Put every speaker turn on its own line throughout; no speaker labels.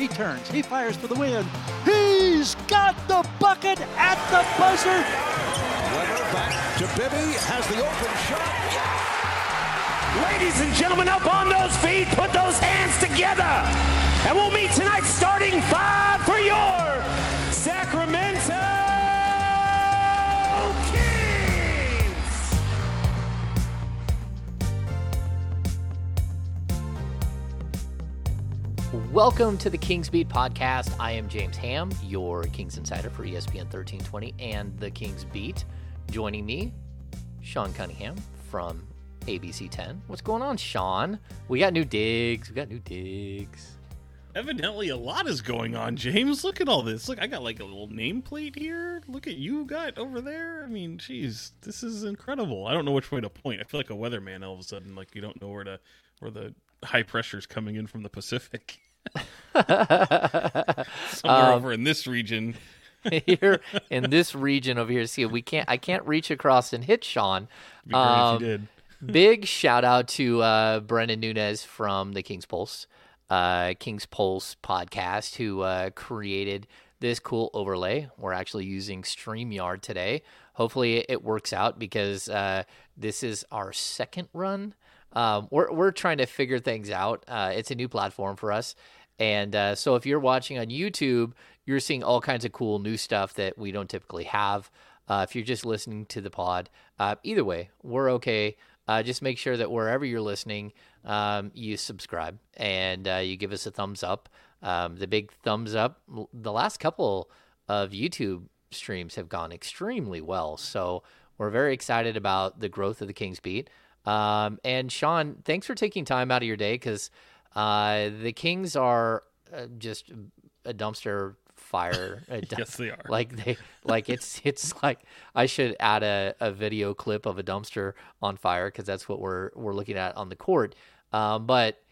He turns. He fires for the win. He's got the bucket at the buzzer.
Webber back to Bibby. Has the open shot.
Ladies and gentlemen, up on those feet, put those hands together. And we'll meet tonight starting five for your
Welcome to the Kings Beat podcast. I am James Ham, your Kings insider for ESPN 1320 and the Kings Beat. Joining me, Sean Cunningham from ABC 10. What's going on, Sean? We got new digs. We got new digs.
Evidently, a lot is going on, James. Look at all this. Look, I got like a little nameplate here. Look at you got over there. I mean, geez, this is incredible. I don't know which way to point. I feel like a weatherman all of a sudden. Like you don't know where to where the high pressure is coming in from the Pacific. Somewhere over in this region.
here in this region over here, see, we can't. I can't reach across and hit Sean. Um,
if you did.
Big shout out to uh, Brenden Nunes from the King's Pulse, uh, King's Pulse podcast, who uh, created this cool overlay. We're actually using StreamYard today. Hopefully, it works out because uh, this is our second run. Um, we're, we're trying to figure things out. Uh, it's a new platform for us. And uh, so, if you're watching on YouTube, you're seeing all kinds of cool new stuff that we don't typically have. Uh, if you're just listening to the pod, uh, either way, we're okay. Uh, just make sure that wherever you're listening, um, you subscribe and uh, you give us a thumbs up. Um, the big thumbs up, the last couple of YouTube streams have gone extremely well. So we're very excited about the growth of the Kings Beat. Um, and Sean, thanks for taking time out of your day because uh, the Kings are uh, just a dumpster fire. a du-
Yes, they are.
like they like it's it's like I should add a, a video clip of a dumpster on fire because that's what we're we're looking at on the court. Um, but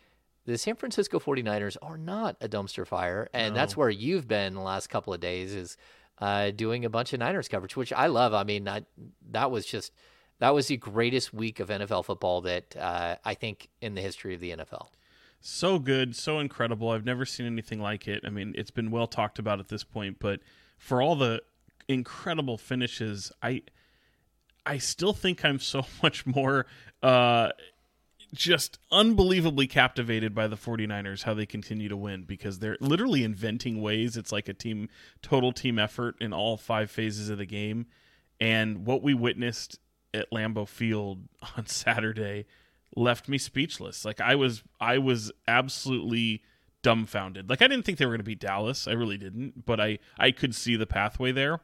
the San Francisco 49ers are not a dumpster fire, and that's where you've been the last couple of days is uh, doing a bunch of Niners coverage, which I love. I mean, I, that was just that was the greatest week of NFL football that uh, I think in the history of the NFL.
So good, so incredible. I've never seen anything like it. I mean, it's been well talked about at this point, but for all the incredible finishes, I I still think I'm so much more uh just unbelievably captivated by the 49ers how they continue to win because they're literally inventing ways it's like a team total team effort in all five phases of the game and what we witnessed at Lambeau Field on Saturday left me speechless like I was I was absolutely dumbfounded like I didn't think they were going to beat Dallas I really didn't but I I could see the pathway there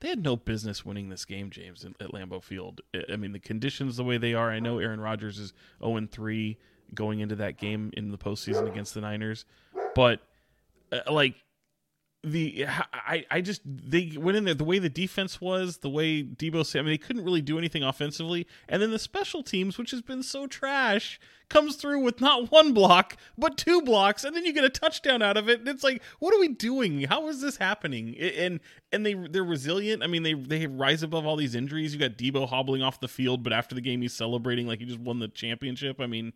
they had no business winning this game, James, at Lambeau Field. I- I mean, the conditions the way they are. I know Aaron Rodgers is 0 3 going into that game in the postseason against the Niners, but uh, like the I I just they went in there the way the defense was the way Deebo said I mean they couldn't really do anything offensively. And then the special teams which has been so trash comes through with not one block but two blocks and then you get a touchdown out of it. And it's like what are we doing? How is this happening? And and they they're resilient. I mean they they rise above all these injuries. You got Deebo hobbling off the field but after the game he's celebrating like he just won the championship. I mean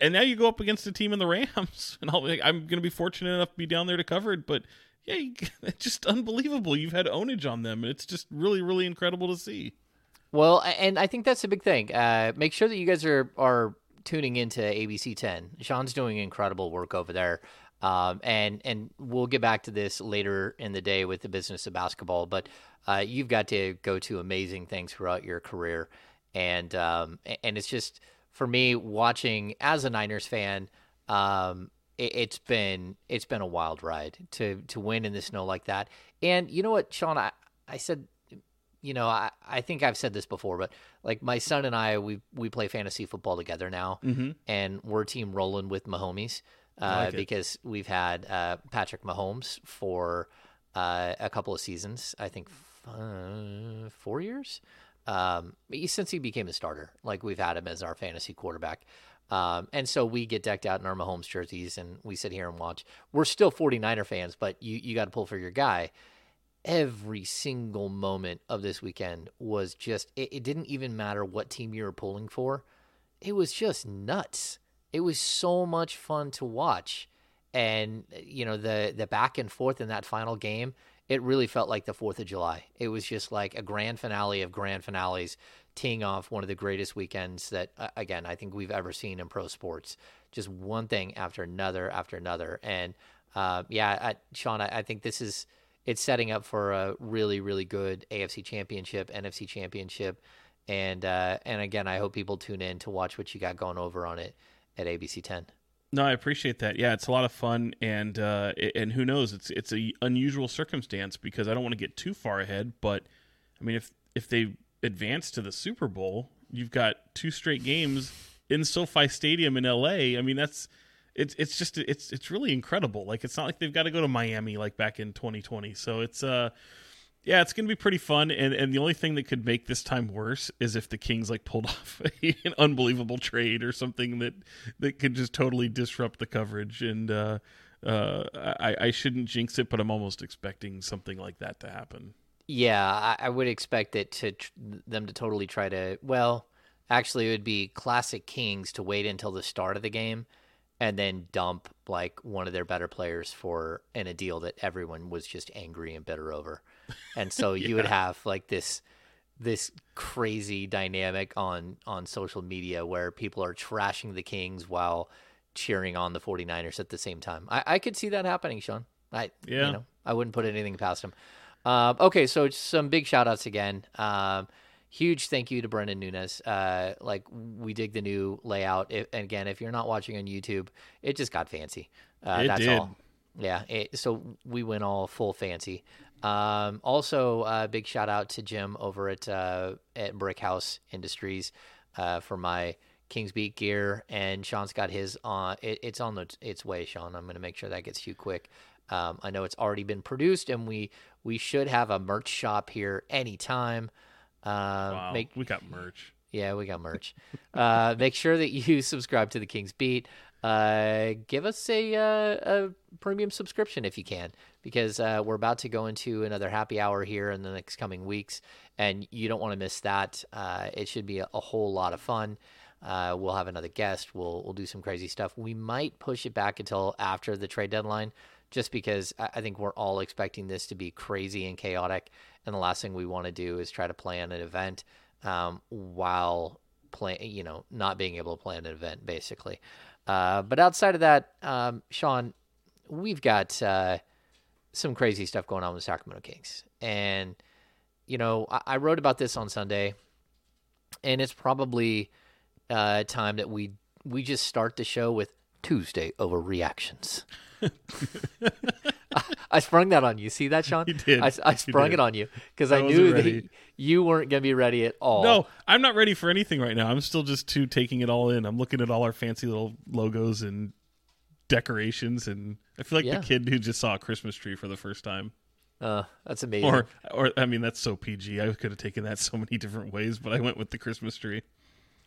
and now you go up against a team in the Rams, and I'll, I'm going to be fortunate enough to be down there to cover it. But yeah, you, it's just unbelievable. You've had ownage on them, and it's just really, really incredible to see.
Well, and I think that's a big thing. Uh, make sure that you guys are are tuning into ABC 10. Sean's doing incredible work over there. Um, and and we'll get back to this later in the day with the business of basketball. But uh, you've got to go to amazing things throughout your career, and um, and it's just for me watching as a Niners fan. Um, it, it's been it's been a wild ride to to win in the snow like that. And you know what, Sean, I, I said you know, I, I think I've said this before, but like my son and I, we we play fantasy football together now,
Mhm.
and we're team rolling with Mahomes uh,
like
because we've had uh, Patrick Mahomes for uh, a couple of seasons. I think f- uh, four years um, since he became a starter. Like we've had him as our fantasy quarterback. Um, and so we get decked out in our Mahomes jerseys and we sit here and watch. We're still 49er fans, but you, you got to pull for your guy every single moment of this weekend was just it, it didn't even matter what team you were pulling for it was just nuts it was so much fun to watch and you know the the back and forth in that final game, it really felt like the Fourth of July. It was just like a grand finale of grand finales, teeing off one of the greatest weekends that uh, again I think we've ever seen in pro sports. Just one thing after another after another, and uh, yeah, I, Sean, I, I think this is it's setting up for a really really good AFC Championship, NFC Championship, and uh, and again I hope people tune in to watch what you got going over on it at ABC 10.
No, I appreciate that. Yeah, it's a lot of fun, and uh, and who knows? It's it's a unusual circumstance because I don't want to get too far ahead, but I mean, if if they advance to the Super Bowl, you've got two straight games in SoFi Stadium in LA. I mean, that's it's it's just it's it's really incredible. Like it's not like they've got to go to Miami like back in 2020. So it's uh yeah, it's going to be pretty fun. And and the only thing that could make this time worse is if the Kings like pulled off an unbelievable trade or something that that could just totally disrupt the coverage. And uh, uh, I, I shouldn't jinx it, but I'm almost expecting something like that to happen.
Yeah, I, I would expect it to tr- them to totally try to. Well, actually, it would be classic Kings to wait until the start of the game and then dump like one of their better players for in a deal that everyone was just angry and bitter over. And so yeah. you would have like this this crazy dynamic on on social media where people are trashing the Kings while cheering on the 49ers at the same time. I, I could see that happening, Sean. I yeah. you know, I wouldn't put anything past him. Uh, okay, so some big shout outs again. Um, huge thank you to Brenden Nunes. Uh, like we dig the new layout. If, and again, if you're not watching on YouTube, it just got fancy. Uh,
it
that's
did.
all. Yeah. It, so we went all full fancy. Um, also, uh, big shout out to Jim over at uh, at Brickhouse Industries uh, for my Kings Beat gear, and Sean's got his on. It, it's on the its way, Sean. I'm going to make sure that gets you quick. Um, I know it's already been produced, and we we should have a merch shop here anytime.
Uh, wow, make, we got merch.
Yeah, we got merch. uh, make sure that you subscribe to the King's Beat. Uh, give us a, uh, a premium subscription if you can, because uh, we're about to go into another happy hour here in the next coming weeks, and you don't want to miss that. Uh, it should be a, a, whole lot of fun. Uh, we'll have another guest. We'll we'll do some crazy stuff. We might push it back until after the trade deadline, just because I think we're all expecting this to be crazy and chaotic. And the last thing we want to do is try to plan an event um, while plan, you know, not being able to plan an event, basically. Uh, but outside of that, um, Sean, we've got uh, some crazy stuff going on with the Sacramento Kings, and you know, I, I wrote about this on Sunday, and it's probably uh, time that we we just start the show with Tuesday overreactions. I, sprung that on you. See that, Sean?
You did.
I, I sprung it on you because I, I knew that he, you weren't going to be ready at all.
No, I'm not ready for anything right now. I'm still just too taking it all in. I'm looking at all our fancy little logos and decorations, and I feel like yeah. the kid who just saw a Christmas tree for the first time.
Uh, that's amazing.
Or, or I mean, that's so PG. I could have taken that so many different ways, but I went with the Christmas tree.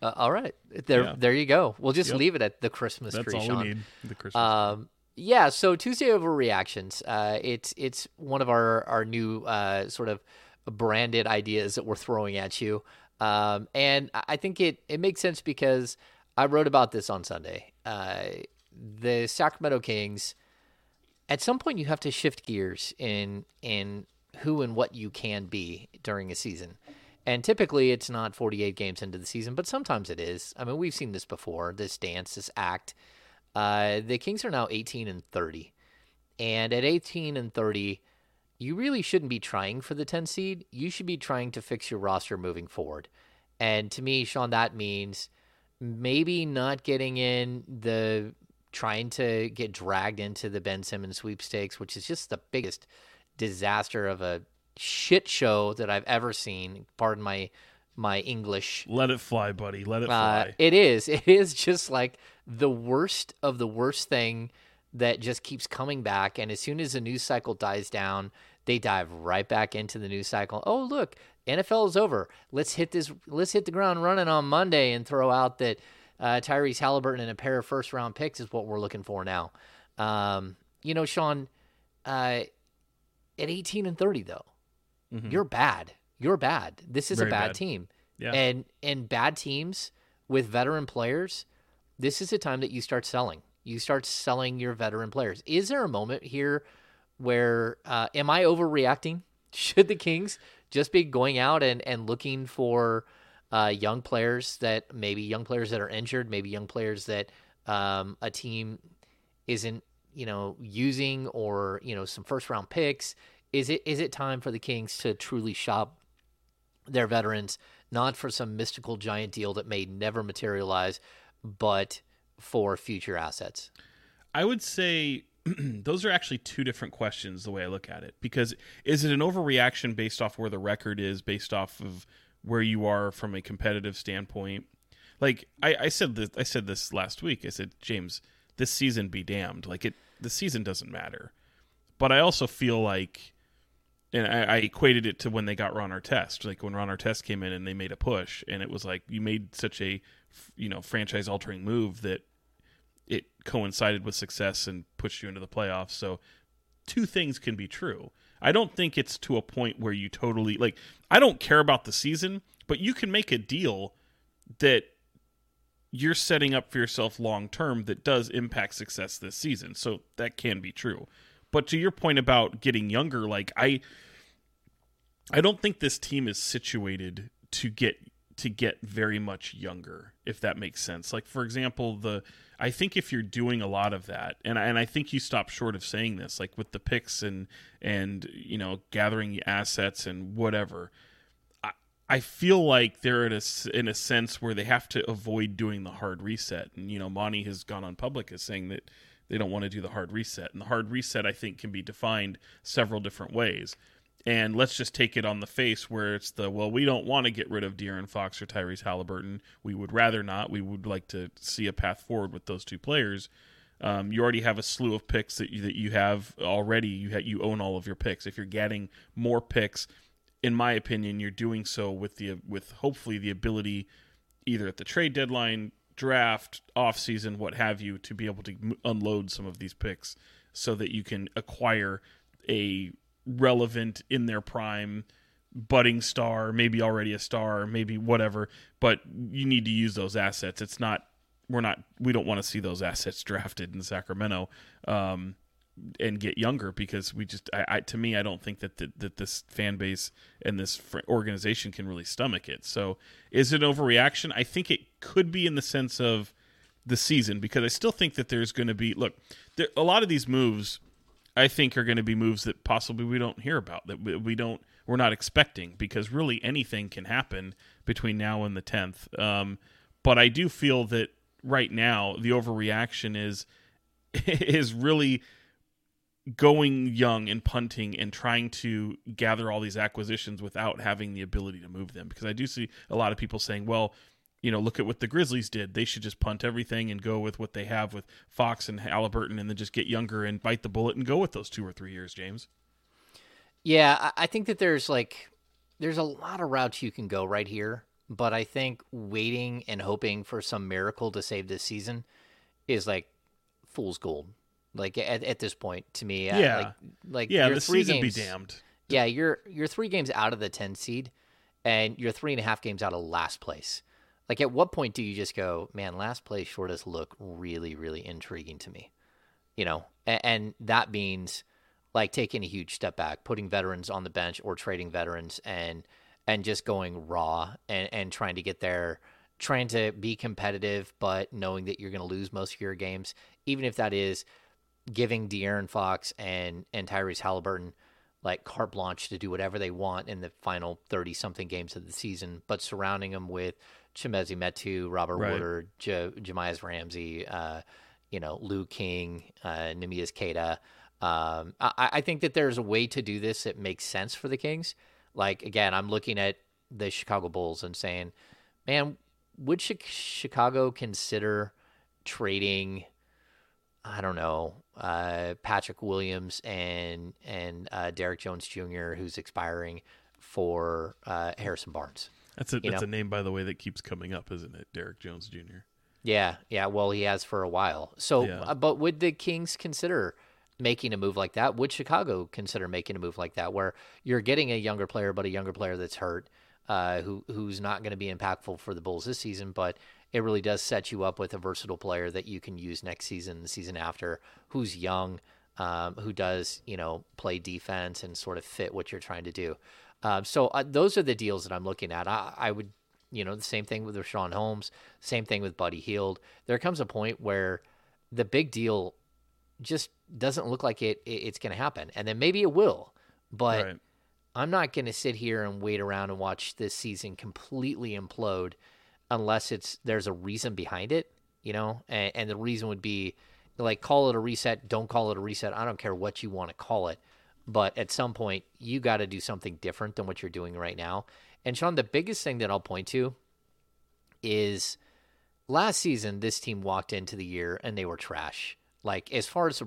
Uh, all right, there, yeah. there you go. We'll just yep. leave it at the Christmas
that's
tree.
That's
all
Sean. we need. The Christmas.
Um, yeah, so Tuesday overreactions. Uh, it's it's one of our our new uh, sort of branded ideas that we're throwing at you, um, and I think it it makes sense because I wrote about this on Sunday. Uh, the Sacramento Kings. At some point, you have to shift gears in in who and what you can be during a season. And typically, it's not 48 games into the season, but sometimes it is. I mean, we've seen this before. This dance, this act uh, the Kings are now 18 and 30. And at 18 and 30, you really shouldn't be trying for the 10 seed. You should be trying to fix your roster moving forward. And to me, Sean, that means maybe not getting in the trying to get dragged into the Ben Simmons sweepstakes, which is just the biggest disaster of a shit show that I've ever seen. Pardon my my English.
Let it fly, buddy. Let it uh, fly.
Uh, it is. It is just like the worst of the worst thing that just keeps coming back. And as soon as the news cycle dies down, they dive right back into the news cycle. Oh, look, NFL is over. Let's hit this. Let's hit the ground running on Monday and throw out that uh, Tyrese Haliburton and a pair of first round picks is what we're looking for now. Um, you know, Sean, uh, at 18 and 30 though, mm-hmm. you're bad. You're bad. This is Very a bad, bad, team.
Yeah.
And and bad teams with veteran players, this is a time that you start selling. You start selling your veteran players. Is there a moment here where uh, am I overreacting? Should the Kings just be going out and, and looking for uh, young players that maybe young players that are injured, maybe young players that um, a team isn't you know using or you know some first round picks? Is it is it time for the Kings to truly shop their veterans, not for some mystical giant deal that may never materialize, but for future assets?
I would say those are actually two different questions the way I look at it. Because is it an overreaction based off where the record is, based off of where you are from a competitive standpoint? Like I, I said this I said this last week. I said, James, this season be damned. Like it the season doesn't matter. But I also feel like and I, I, equated it to when they got Ron Artest, like when Ron Artest came in and they made a push, and it was like you made such a, you know, franchise altering move that it coincided with success and pushed you into the playoffs. So two things can be true. I don't think it's to a point where you totally like. I don't care about the season, but you can make a deal that you're setting up for yourself long term that does impact success this season. So that can be true. But to your point about getting younger, like I I don't think this team is situated to get to get very much younger, if that makes sense. Like for example, the I think if you're doing a lot of that, and and I think you stop short of saying this, like with the picks and and you know gathering assets and whatever. I I feel like they're in a in a sense where they have to avoid doing the hard reset, and you know Monty has gone on public as saying that they don't want to do the hard reset. And the hard reset, I think, can be defined several different ways. And let's just take it on the face where it's the, well, we don't want to get rid of De'Aaron Fox or Tyrese Haliburton. We would rather not. We would like to see a path forward with those two players. Um, you already have a slew of picks that you, that you have already. You ha- you own all of your picks. If you're getting more picks, in my opinion, you're doing so with the with hopefully the ability, either at the trade deadline draft, off season, what have you, to be able to unload some of these picks so that you can acquire a relevant in their prime budding star, maybe already a star, maybe whatever, but you need to use those assets. It's not we're not we don't want to see those assets drafted in Sacramento. Um, and get younger because we just I, I, to me I don't think that the, that this fan base and this organization can really stomach it. So is it an overreaction? I think it could be in the sense of the season because I still think that there's going to be look there, a lot of these moves I think are going to be moves that possibly we don't hear about that we, don't we're not expecting because really anything can happen between now and the 10th. Um, but I do feel that right now the overreaction is is really going young and punting and trying to gather all these acquisitions without having the ability to move them because I do see a lot of people saying, well, you know, look at what the Grizzlies did. They should just punt everything and go with what they have with Fox and Haliburton and then just get younger and bite the bullet and go with those two or three years, James.
Yeah, I think that there's like there's a lot of routes you can go right here, but I think waiting and hoping for some miracle to save this season is like fool's gold. Like at, at this point, to me,
yeah,
like, like
yeah,
the
season
games,
be damned.
Yeah, you're you're three games out of the ten seed, and you're three and a half games out of last place. Like, at what point do you just go, man? Last place does look really, really intriguing to me, you know? And, and that means like taking a huge step back, putting veterans on the bench or trading veterans, and and just going raw and and trying to get there trying to be competitive, but knowing that you're going to lose most of your games, even if that is giving De'Aaron Fox and and Tyrese Haliburton like carte blanche to do whatever they want in the final 30 something games of the season, but surrounding them with Chimezie Metu, Robert right. Woodard, J- Jahmi'us Ramsey, uh, you know, Lou King, uh, Neemias Queta. Um, I, I think that there's a way to do this that makes sense for the Kings. Like, again, I'm looking at the Chicago Bulls and saying, man, would Chicago consider trading I don't know, uh, Patrick Williams and and uh, Derrick Jones Jr., who's expiring for uh, Harrison Barnes.
That's a that's know? a name, by the way, that keeps coming up, isn't it? Derrick Jones Jr.
Yeah, yeah. Well, he has for a while. So, yeah. Uh, but would the Kings consider making a move like that? Would Chicago consider making a move like that, where you're getting a younger player, but a younger player that's hurt, uh, who who's not going to be impactful for the Bulls this season, but it really does set you up with a versatile player that you can use next season, the season after, who's young, um, who does you know play defense and sort of fit what you're trying to do. Um, so uh, those are the deals that I'm looking at. I, I would, you know, the same thing with Richaun Holmes, same thing with Buddy Hield. There comes a point where the big deal just doesn't look like it, it it's going to happen, and then maybe it will, but.
Right.
I'm not going to sit here and wait around and watch this season completely implode unless it's there's a reason behind it, you know, and, and, the reason would be like call it a reset, don't call it a reset. I don't care what you want to call it, but at some point you got to do something different than what you're doing right now. And Sean, the biggest thing that I'll point to is last season this team walked into the year and they were trash. Like as far as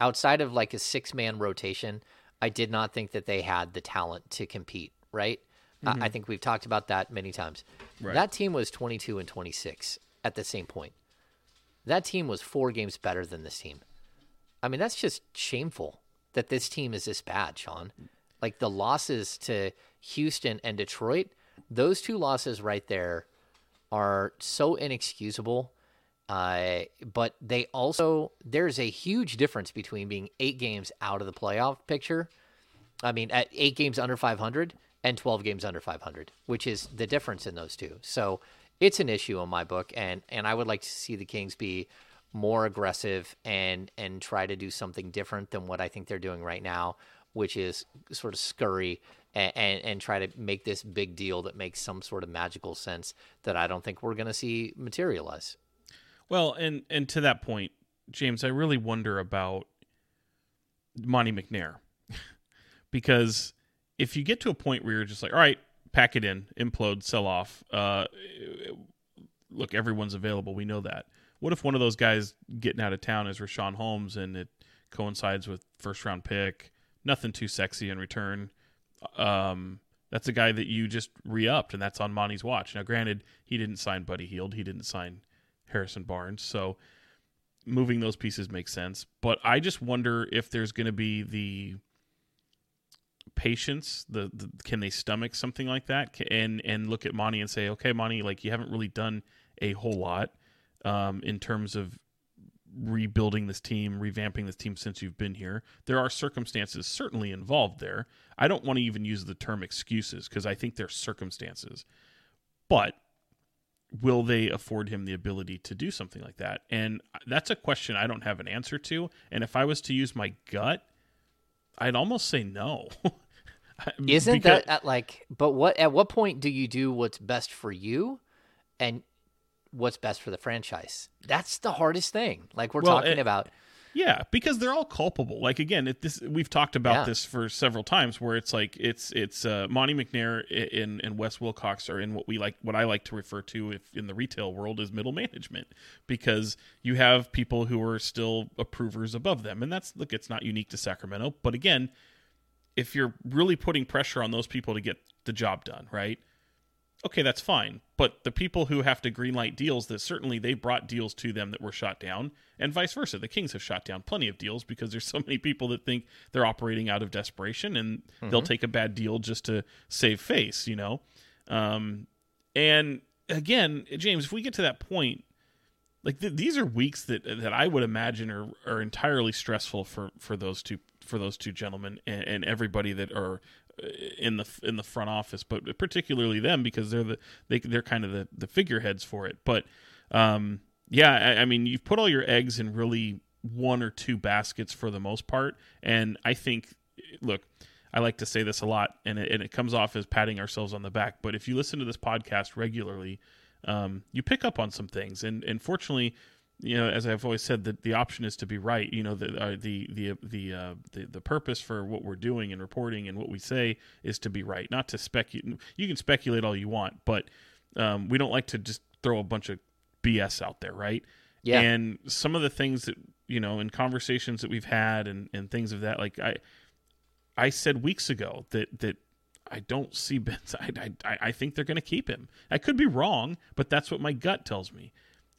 outside of like a six man rotation, I did not think that they had the talent to compete, right? Mm-hmm. I think we've talked about that many times. Right. That team was 22 and 26 at the same point. That team was four games better than this team. I mean, that's just shameful that this team is this bad, Sean. Like the losses to Houston and Detroit, those two losses right there are so inexcusable. Uh, but they also there's a huge difference between being eight games out of the playoff picture. I mean, at eight games under 500 and 12 games under 500, which is the difference in those two. So it's an issue in my book, and and I would like to see the Kings be more aggressive and and try to do something different than what I think they're doing right now, which is sort of scurry and, and, and try to make this big deal that makes some sort of magical sense that I don't think we're going to see materialize.
Well, and and to that point, James, I really wonder about Monty McNair because if you get to a point where you're just like, all right, pack it in, implode, sell off. Uh, look, everyone's available. We know that. What if one of those guys getting out of town is Richaun Holmes and it coincides with first round pick? Nothing too sexy in return. Um, that's a guy that you just re upped, and that's on Monty's watch. Now, granted, he didn't sign Buddy Hield. He didn't sign Harrison Barnes. So moving those pieces makes sense. But I just wonder if there's going to be the patience the, the, can they stomach something like that and and look at Monty and say okay Monty like you haven't really done a whole lot um, in terms of rebuilding this team revamping this team since you've been here there are circumstances certainly involved there i don't want to even use the term excuses because i think there's circumstances but will they afford him the ability to do something like that? And that's a question I don't have an answer to. And if I was to use my gut, I'd almost say no.
Isn't because... that at like? But what at what point do you do what's best for you, and what's best for the franchise? That's the hardest thing. Like we're well, talking it, about.
Yeah, because they're all culpable. Like again, it, this we've talked about yeah. this for several times, where it's like it's it's uh, Monty McNair and and Wes Wilcox are in what we like, what I like to refer to if in the retail world is middle management, because you have people who are still approvers above them, and that's look, it's not unique to Sacramento, but again, if you're really putting pressure on those people to get the job done, right? Okay, that's fine. But the people who have to greenlight deals that certainly they brought deals to them that were shot down, and vice versa. The Kings have shot down plenty of deals because there's so many people that think they're operating out of desperation and mm-hmm. they'll take a bad deal just to save face, you know. Um, and again, James, if we get to that point, like th- these are weeks that that I would imagine are are entirely stressful for for those two for those two gentlemen and, and everybody that are in the in the front office, but particularly them because they're the they they're kind of the the figureheads for it. But um, yeah, I, I mean, you've put all your eggs in really one or two baskets for the most part, and I think look. I like to say this a lot, and it, and it comes off as patting ourselves on the back. But if you listen to this podcast regularly, um, you pick up on some things. And, and fortunately, you know, as I've always said, that the option is to be right. You know, the uh, the the the, uh, the the purpose for what we're doing and reporting and what we say is to be right, not to speculate. You can speculate all you want, but um, we don't like to just throw a bunch of BS out there, right? Yeah. And some of the things that you know in conversations that we've had and and things of that, like I I said weeks ago that that I don't see Ben. I I, I think they're going to keep him. I could be wrong, but that's what my gut tells me.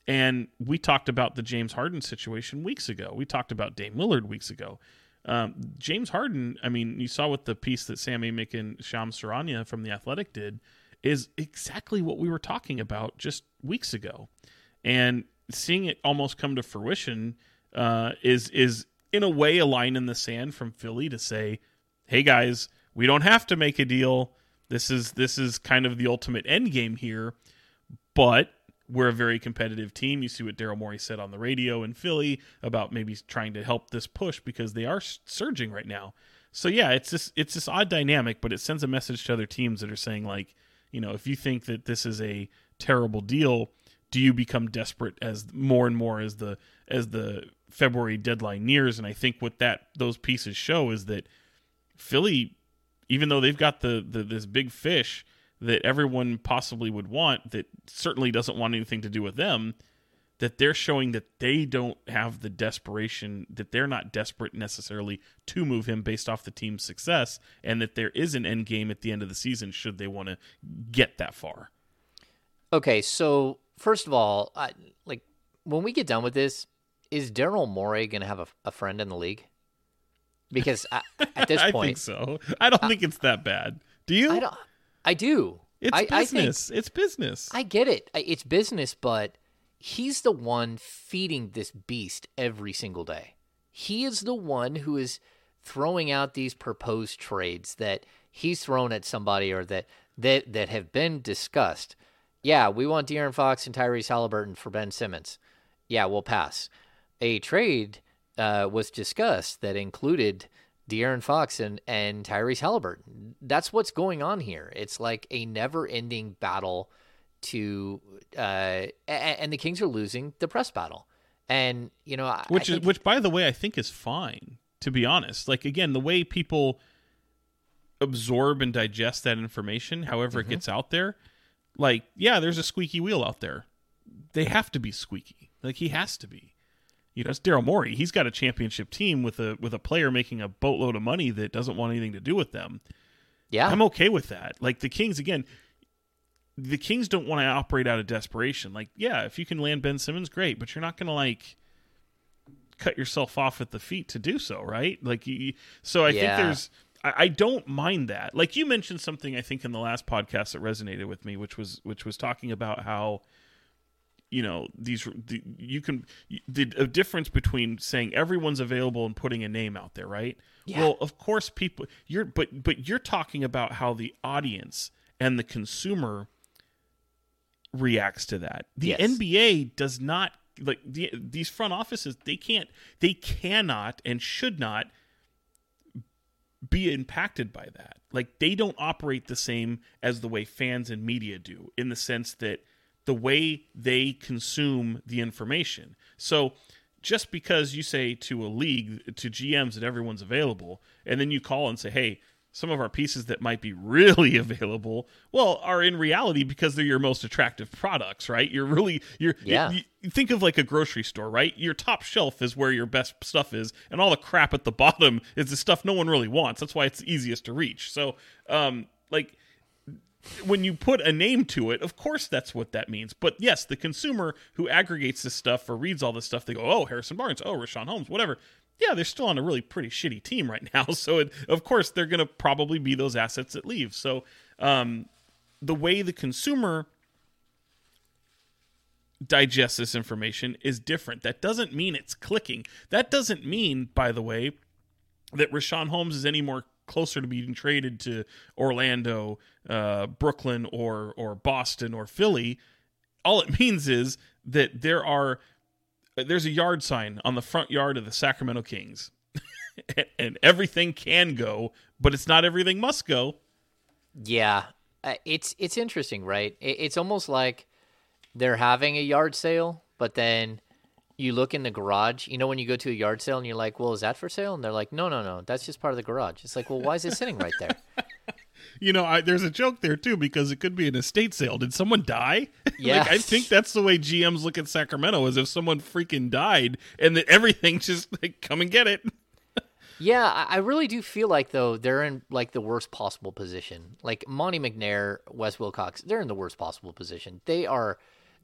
And we talked about the James Harden situation weeks ago. We talked about Dame Lillard weeks ago. Um, James Harden, I mean, you saw what the piece that Sammy Amick and Shams Charania from The Athletic did, is exactly what we were talking about just weeks ago, and seeing it almost come to fruition uh, is is in a way a line in the sand from Philly to say, "Hey guys, we don't have to make a deal. This is this is kind of the ultimate end game here, but." We're a very competitive team. You see what Daryl Morey said on the radio in Philly about maybe trying to help this push because they are surging right now. So yeah, it's this it's this odd dynamic, but it sends a message to other teams that are saying like, you know, if you think that this is a terrible deal, do you become desperate as more and more as the as the February deadline nears? And I think what that those pieces show is that Philly, even though they've got the, the this big fish that everyone possibly would want, that certainly doesn't want anything to do with them, that they're showing that they don't have the desperation, that they're not desperate necessarily to move him based off the team's success, and that there is an end game at the end of the season should they want to get that far.
Okay, so first of all, I, like when we get done with this, is Daryl Morey going to have a, a, friend in the league? Because I, at this point,
I think so. I don't think it's that bad. Do you?
I. I do.
It's
I,
business.
think,
it's business.
I get it. It's business, but he's the one feeding this beast every single day. He is the one who is throwing out these proposed trades that he's thrown at somebody or that that that have been discussed. Yeah, we want De'Aaron Fox and Tyrese Haliburton for Ben Simmons. Yeah, we'll pass. A trade uh, was discussed that included De'Aaron Fox and, and Tyrese Haliburton. That's what's going on here. It's like a never ending battle to uh, and the Kings are losing the press battle. And you know,
which
I
is which, by the way, I think is fine. To be honest, like again, the way people absorb and digest that information, however mm-hmm. it gets out there, like yeah, there's a squeaky wheel out there. They have to be squeaky. Like he has to be. You know, it's Daryl Morey. He's got a championship team with a with a player making a boatload of money that doesn't want anything to do with them.
Yeah,
I'm okay with that. Like the Kings again the Kings don't want to operate out of desperation. Like, yeah, if you can land Ben Simmons, great, but you're not going to like cut yourself off at the feet to do so, right? Like, you, so I yeah. think there's. I, I don't mind that. Like you mentioned something I think in the last podcast that resonated with me, which was which was talking about how you know these the, you can the difference between saying everyone's available and putting a name out there right yeah. well of course people you're but but you're talking about how the audience and the consumer reacts to that. The yes. NBA does not like the, these front offices. They can't. They cannot and should not be impacted by that. Like they don't operate the same as the way fans and media do, in the sense that the way they consume the information. So just because you say to a league to GMs that everyone's available, and then you call and say, "Hey, some of our pieces that might be really available well are in reality because they're your most attractive products right you're really you're
yeah.
You, you think of like a grocery store right your top shelf is where your best stuff is and all the crap at the bottom is the stuff no one really wants that's why it's easiest to reach so um like when you put a name to it, of course that's what that means. But yes, the consumer who aggregates this stuff or reads all this stuff, they go, "Oh, Harrison Barnes, oh, Richaun Holmes, whatever." yeah, they're still on a really pretty shitty team right now. So, it, of course, they're going to probably be those assets that leave. So, um, the way the consumer digests this information is different. That doesn't mean it's clicking. That doesn't mean, by the way, that Richaun Holmes is any more closer to being traded to Orlando, uh, Brooklyn, or or Boston or Philly. All it means is that there are there's a yard sign on the front yard of the Sacramento Kings. and everything can go, but it's not everything must go.
Yeah, uh, it's it's interesting, right? It's almost like they're having a yard sale, but then you look in the garage. You know, when you go to a yard sale and you're like, "Well, is that for sale?" And they're like, "No, no, no, that's just part of the garage." It's like, "Well, why is it sitting right there?"
you know, I, there's a joke there too because it could be an estate sale. Did someone die?
Yeah,
like, I think that's the way GMs look at Sacramento, as if someone freaking died and that everything just like come and get it.
yeah, I really do feel like though they're in like the worst possible position. Like Monty McNair, Wes Wilcox, they're in the worst possible position. They are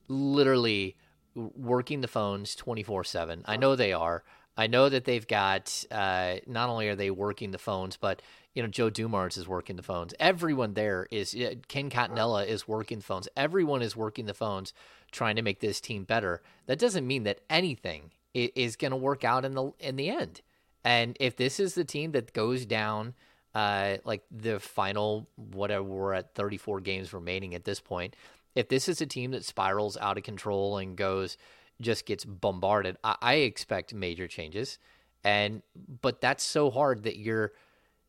literally working the phones 24 7. I know they are. I know that they've got uh, not only are they working the phones, but you know Joe Dumars is working the phones. Everyone there is Ken Catanella is working the phones. Everyone is working the phones, trying to make this team better. That doesn't mean that anything is going to work out in the in the end. And if this is the team that goes down, uh, like the final whatever we're at 34 games remaining at this point, if this is a team that spirals out of control and goes just gets bombarded, I, I expect major changes. And but that's so hard that you're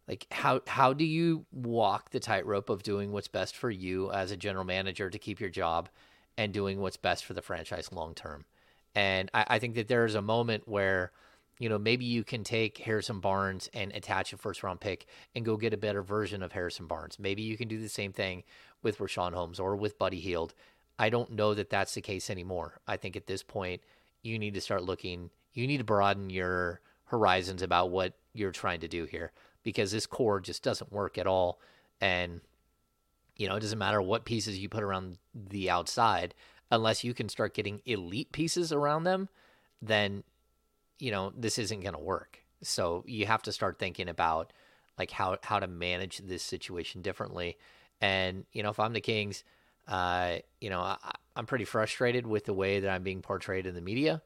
like how how do you walk the tightrope of doing what's best for you as a general manager to keep your job and doing what's best for the franchise long term? And I, I think that there is a moment where you know, maybe you can take Harrison Barnes and attach a first round pick and go get a better version of Harrison Barnes. Maybe you can do the same thing with Richaun Holmes or with Buddy Hield. I don't know that that's the case anymore. I think at this point, you need to start looking, you need to broaden your horizons about what you're trying to do here because this core just doesn't work at all. And, you know, it doesn't matter what pieces you put around the outside, unless you can start getting elite pieces around them, then you know, this isn't going to work. So you have to start thinking about like how how to manage this situation differently. And you know, if I'm the Kings, uh, you know, I, am pretty frustrated with the way that I'm being portrayed in the media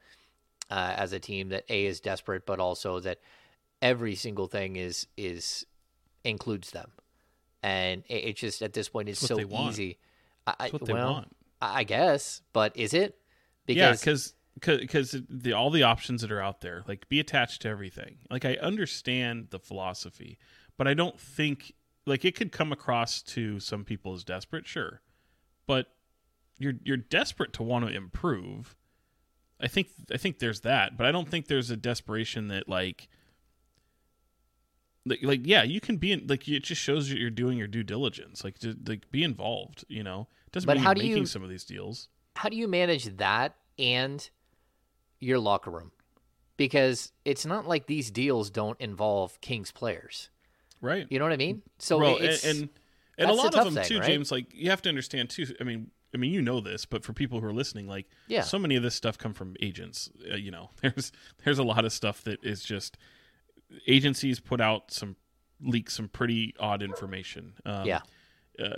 uh, as a team that a is desperate, but also that every single thing is is includes them. And it, it's just at this point it's so easy.
I, well, want.
I guess, but is it?
Because yeah, because because the all the options that are out there like be attached to everything. Like i understand the philosophy but i don't think like it could come across to some people as desperate sure but you're you're desperate to want to improve. I think i think there's that but i don't think there's a desperation that like like, like yeah you can be in like it just shows that you're doing your due diligence like to like be involved you know? It doesn't but mean how you're do making you, some of these deals.
how do you manage that and your locker room because it's not like these deals don't involve Kings players.
Right.
You know what I mean? So
Bro, and and, and a lot of them thing, too, right? James. Like you have to understand too. I mean, I mean, you know this, but for people who are listening, like, yeah. so many of this stuff come from agents. Uh, you know, there's there's a lot of stuff that is just agencies put out some leak some pretty odd information.
Um, yeah.
Uh,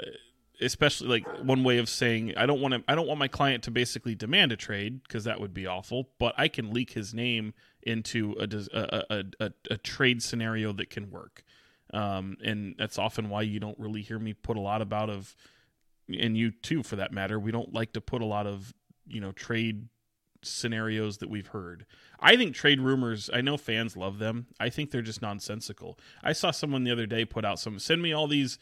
especially like one way of saying I don't want to I don't want my client to basically demand a trade because that would be awful, but I can leak his name into a a, a, a, a trade scenario that can work. Um, and that's often why you don't really hear me put a lot about of and you too for that matter, we don't like to put a lot of, you know, trade scenarios that we've heard. I think trade rumors, I know fans love them. I think they're just nonsensical. I saw someone the other day put out some send me all these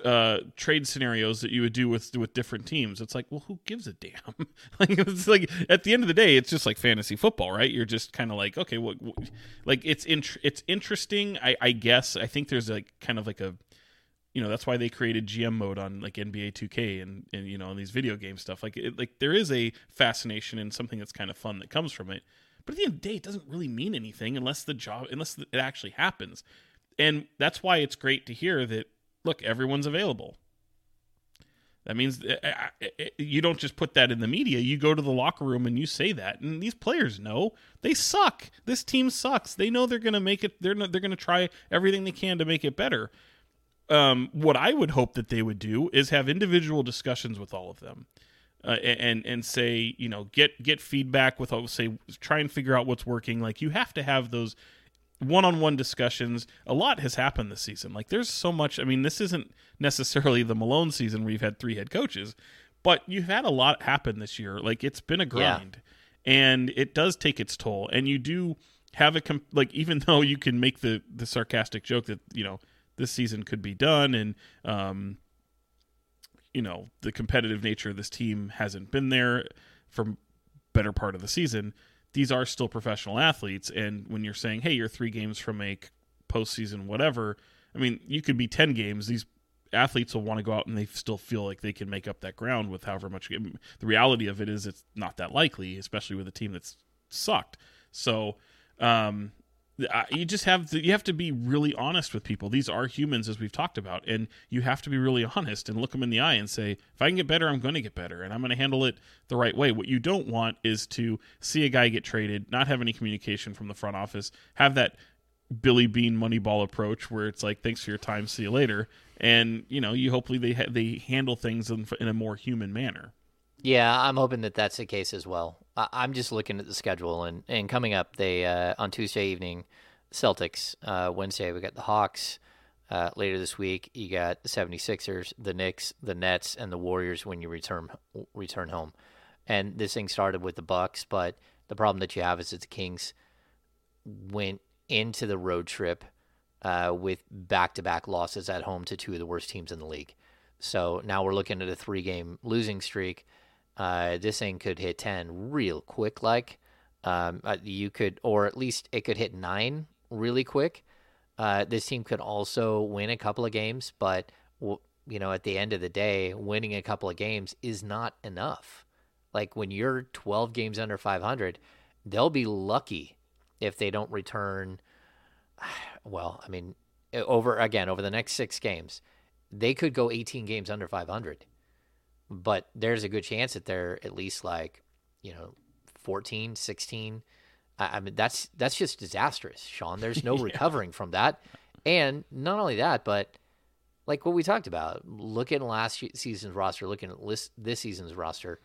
uh, trade scenarios that you would do with with different teams. It's like, well, who gives a damn? like it's like at the end of the day, it's just like fantasy football, right? You're just kind of like, okay, what, what, like it's in, it's interesting. I, I guess I think there's like kind of like a, you know, that's why they created GM mode on like NBA 2K and and you know on these video game stuff. Like it, like there is a fascination and something that's kind of fun that comes from it. But at the end of the day, it doesn't really mean anything unless the job unless it actually happens. And that's why it's great to hear that look, everyone's available. That means eh, eh, eh, you don't just put that in the media. You go to the locker room and you say that, and these players know they suck. This team sucks. They know they're going to make it. They're not, they're going to try everything they can to make it better. Um, what I would hope that they would do is have individual discussions with all of them, uh, and and say you know get get feedback with say try and figure out what's working. Like you have to have those one-on-one discussions. A lot has happened this season. Like there's so much. I mean, this isn't necessarily the Malone season where you've had three head coaches, but you've had a lot happen this year. Like it's been a grind, yeah. and it does take its toll. And you do have a comp- like even though you can make the the sarcastic joke that you know this season could be done and um you know the competitive nature of this team hasn't been there for better part of the season these are still professional athletes. And when you're saying, hey, you're three games from a postseason, whatever, I mean, you could be 10 games. These athletes will want to go out and they still feel like they can make up that ground with however much. The reality of it is it's not that likely, especially with a team that's sucked. So, um, you just have to, you have to be really honest with people. These are humans, as we've talked about, and you have to be really honest and look them in the eye and say, if I can get better, I'm going to get better, and I'm going to handle it the right way. What you don't want is to see a guy get traded, not have any communication from the front office, have that Billy Beane Moneyball approach where it's like, thanks for your time, see you later, and you know, you hopefully they ha- they handle things in, in a more human manner.
Yeah, I'm hoping that that's the case as well. I- I'm just looking at the schedule, and, and coming up, they uh, on Tuesday evening, Celtics. Uh, Wednesday, we got the Hawks. Uh, later this week, you got the 76ers, the Knicks, the Nets, and the Warriors when you return return home. And this thing started with the Bucks, but the problem that you have is that the Kings went into the road trip uh, with back-to-back losses at home to two of the worst teams in the league. So now we're looking at a three-game losing streak. Uh, this thing could hit ten real quick. Like um, uh, you could, or at least it could hit nine really quick. Uh, this team could also win a couple of games, but you know, at the end of the day, winning a couple of games is not enough. Like when you're 12 games under 500, they'll be lucky if they don't return. Well, I mean, over again over the next six games, they could go 18 games under 500, but there's a good chance that they're at least like, you know, 14, 16. I, I mean, that's that's just disastrous, Sean. There's no recovering from that, and not only that, but like what we talked about, look at last season's roster, looking at list, this season's roster.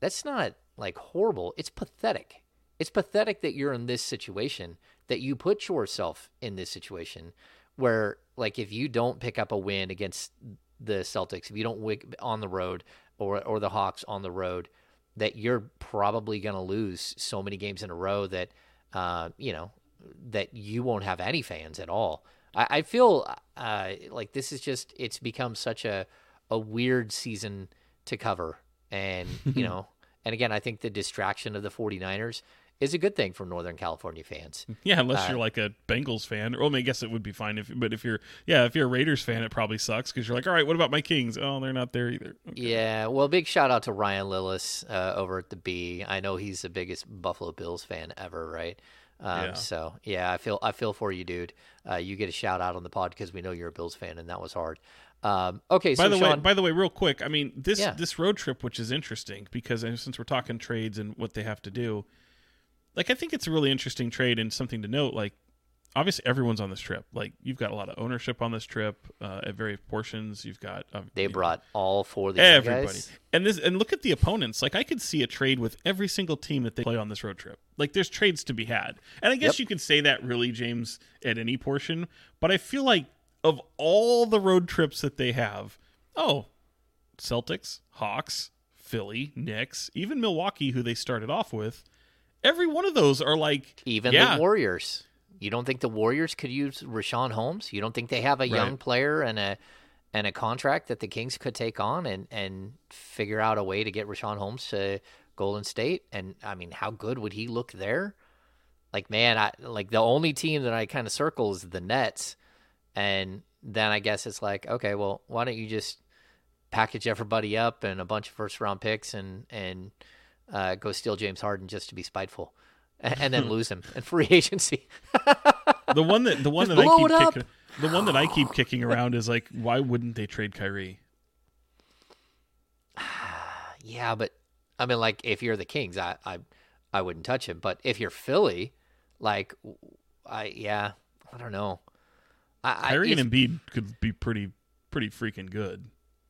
That's not like horrible. It's pathetic. It's pathetic that you're in this situation, that you put yourself in this situation where, like, if you don't pick up a win against the Celtics, if you don't win on the road or, or the Hawks on the road, that you're probably going to lose so many games in a row that, uh, you know, that you won't have any fans at all. I, I feel uh, like this is just, it's become such a, a weird season to cover. And, you know, and again, I think the distraction of the 49ers is a good thing for Northern California fans.
Yeah, unless
Uh,
you're like a Bengals fan. Or, well, I, mean, I guess it would be fine if, but if you're, yeah, if you're a Raiders fan, it probably sucks because you're like, all right, what about my Kings? Oh, they're not there either. Okay.
Yeah, well, big shout out to Ryan Lillis uh, over at the Bee. I know he's the biggest Buffalo Bills fan ever, right? Um,
Yeah.
So yeah, I feel I feel for you, dude. Uh, you get a shout out on the pod because we know you're a Bills fan, and that was hard. Um, okay,
By
so
the way,
Sean,
by the way, real quick, I mean this
Yeah.
this road trip, which is interesting because since we're talking trades and what they have to do, like I think it's a really interesting trade and something to note. Like, obviously, everyone's on this trip. Like, you've got a lot of ownership on this trip uh, at various portions. You've got um,
they brought all four of the
everybody,
guys.
and this and look at the opponents. Like, I could see a trade with every single team that they play on this road trip. Like, there's trades to be had, and I guess
Yep.
you could say that really, James, at any portion. But I feel like of all the road trips that they have, oh, Celtics, Hawks, Philly, Knicks, even Milwaukee, who they started off with, every one of those are like
Even
yeah,
the Warriors. You don't think the Warriors could use Richaun Holmes? You don't think they have a young player and a and a contract that the Kings could take on and and figure out a way to get Richaun Holmes to Golden State? And I mean, how good would he look there? Like, man, I like the only team that I kind of circle is the Nets, and then I guess it's like, okay, well, why don't you just package everybody up and a bunch of first round picks and and uh, go steal James Harden just to be spiteful, and, and then lose him in free agency.
the one that the one
Just
that I keep kicking, the one that I keep kicking around is like, why wouldn't they trade Kyrie?
yeah, but I mean, like if you're the Kings, I I, I wouldn't touch him. But if you're Philly, like I yeah, I don't know. I, I
Kyrie
it's-
and Embiid could be pretty pretty freaking good.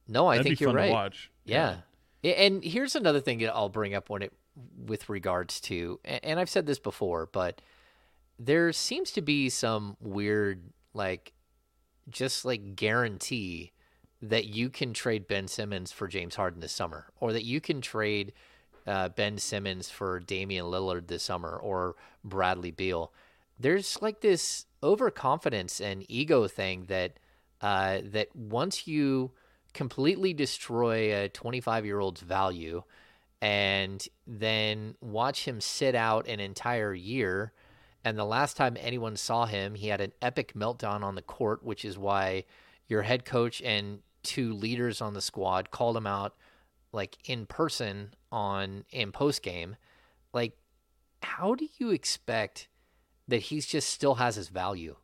no, I
That'd
think you're right.
to watch.
Yeah. And here's another thing that I'll bring up when it with regards to and I've said this before, but there seems to be some weird like just like guarantee that you can trade Ben Simmons for James Harden this summer or that you can trade uh, Ben Simmons for Damian Lillard this summer or Bradley Beal. There's like this overconfidence and ego thing that uh, that once you completely destroy a 25 year old's value and then watch him sit out an entire year. And the last time anyone saw him, he had an epic meltdown on the court, which is why your head coach and two leaders on the squad called him out like in person on in post game. Like, how do you expect that he's just still has his value.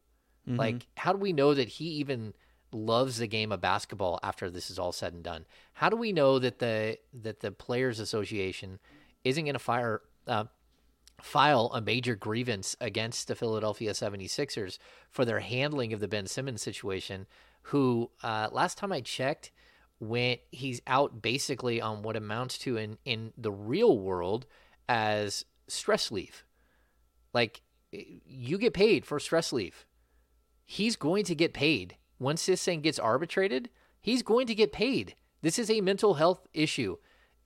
Mm-hmm. Like, how do we know that he even loves the game of basketball after this is all said and done? How do we know that the that the Players Association isn't going to fire uh, file a major grievance against the Philadelphia 76ers for their handling of the Ben Simmons situation, who uh, last time I checked, went he's out basically on what amounts to in in the real world as stress leave. Like you get paid for stress leave. He's going to get paid. Once this thing gets arbitrated, he's going to get paid. This is a mental health issue.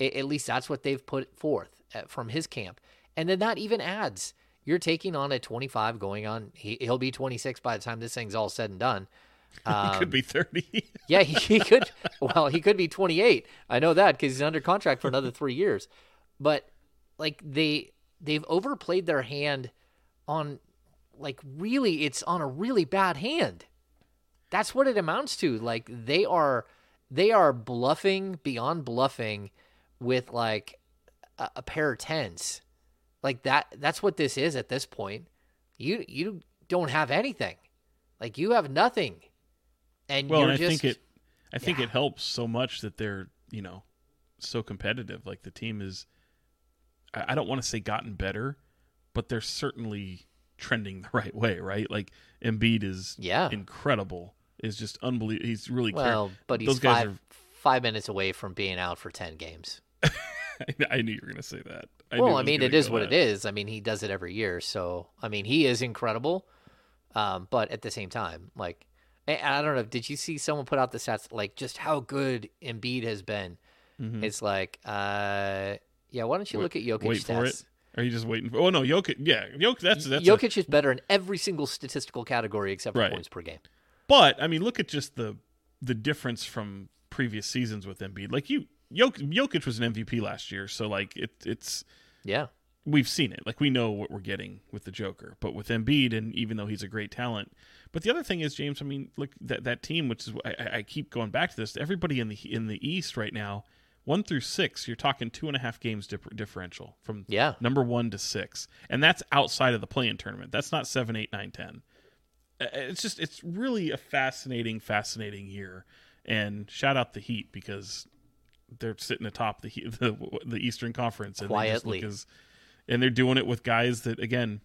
At least that's what they've put forth uh, from his camp. And then that even adds you're taking on a 25 going on. He, he'll be 26 by the time this thing's all said and done.
he could be 30.
Yeah, he, he could. Well, he could be 28. I know that because he's under contract for another three years. But like they they've overplayed their hand on like really it's on a really bad hand. That's what it amounts to. Like they are they are bluffing beyond bluffing with like a, a pair of tens. Like that that's what this is at this point. You you don't have anything. Like you have nothing. And
well,
you're
and I
just
think it I think
Yeah.
it helps so much that they're, you know, so competitive. Like the team is I I don't want to say gotten better, but they're certainly trending the right way, right? Like Embiid is
Yeah.
incredible. Is just unbelievable. He's really car-
Well, but he's
those guys
five five minutes away from being out for ten games.
I knew you were going to say that. I
well, I mean, it is what
that.
it is. I mean, he does it every year, so I mean, he is incredible. Um, but at the same time, like, I don't know, did you see someone put out the stats like just how good Embiid has been?
Mhm.
It's like, uh, yeah, why don't you
Wait-
look at Jokic
Wait
stats?
for it. Are you just waiting for? Oh no, Jokic. Yeah, Jokic. That's that's. a-
Jokic is better in every single statistical category except for
Right.
points per game.
But I mean, look at just the the difference from previous seasons with Embiid. Like you, Jokic, Jokic was an MVP last year, so like it, it's
Yeah,
we've seen it. Like we know what we're getting with the Joker. But with Embiid, and even though he's a great talent, but the other thing is James. I mean, look that that team, which is I, I- keep going back to this. Everybody in the in the East right now, one through six, you're talking two and a half games dif- differential from
Yeah.
number one to six, and that's outside of the play-in tournament. That's not seven, eight, nine, ten. Uh, It's just it's really a fascinating, fascinating year. And shout out the Heat because they're sitting atop the Heat- the the Eastern Conference and they
Quietly.
as- and they're doing it with guys that again.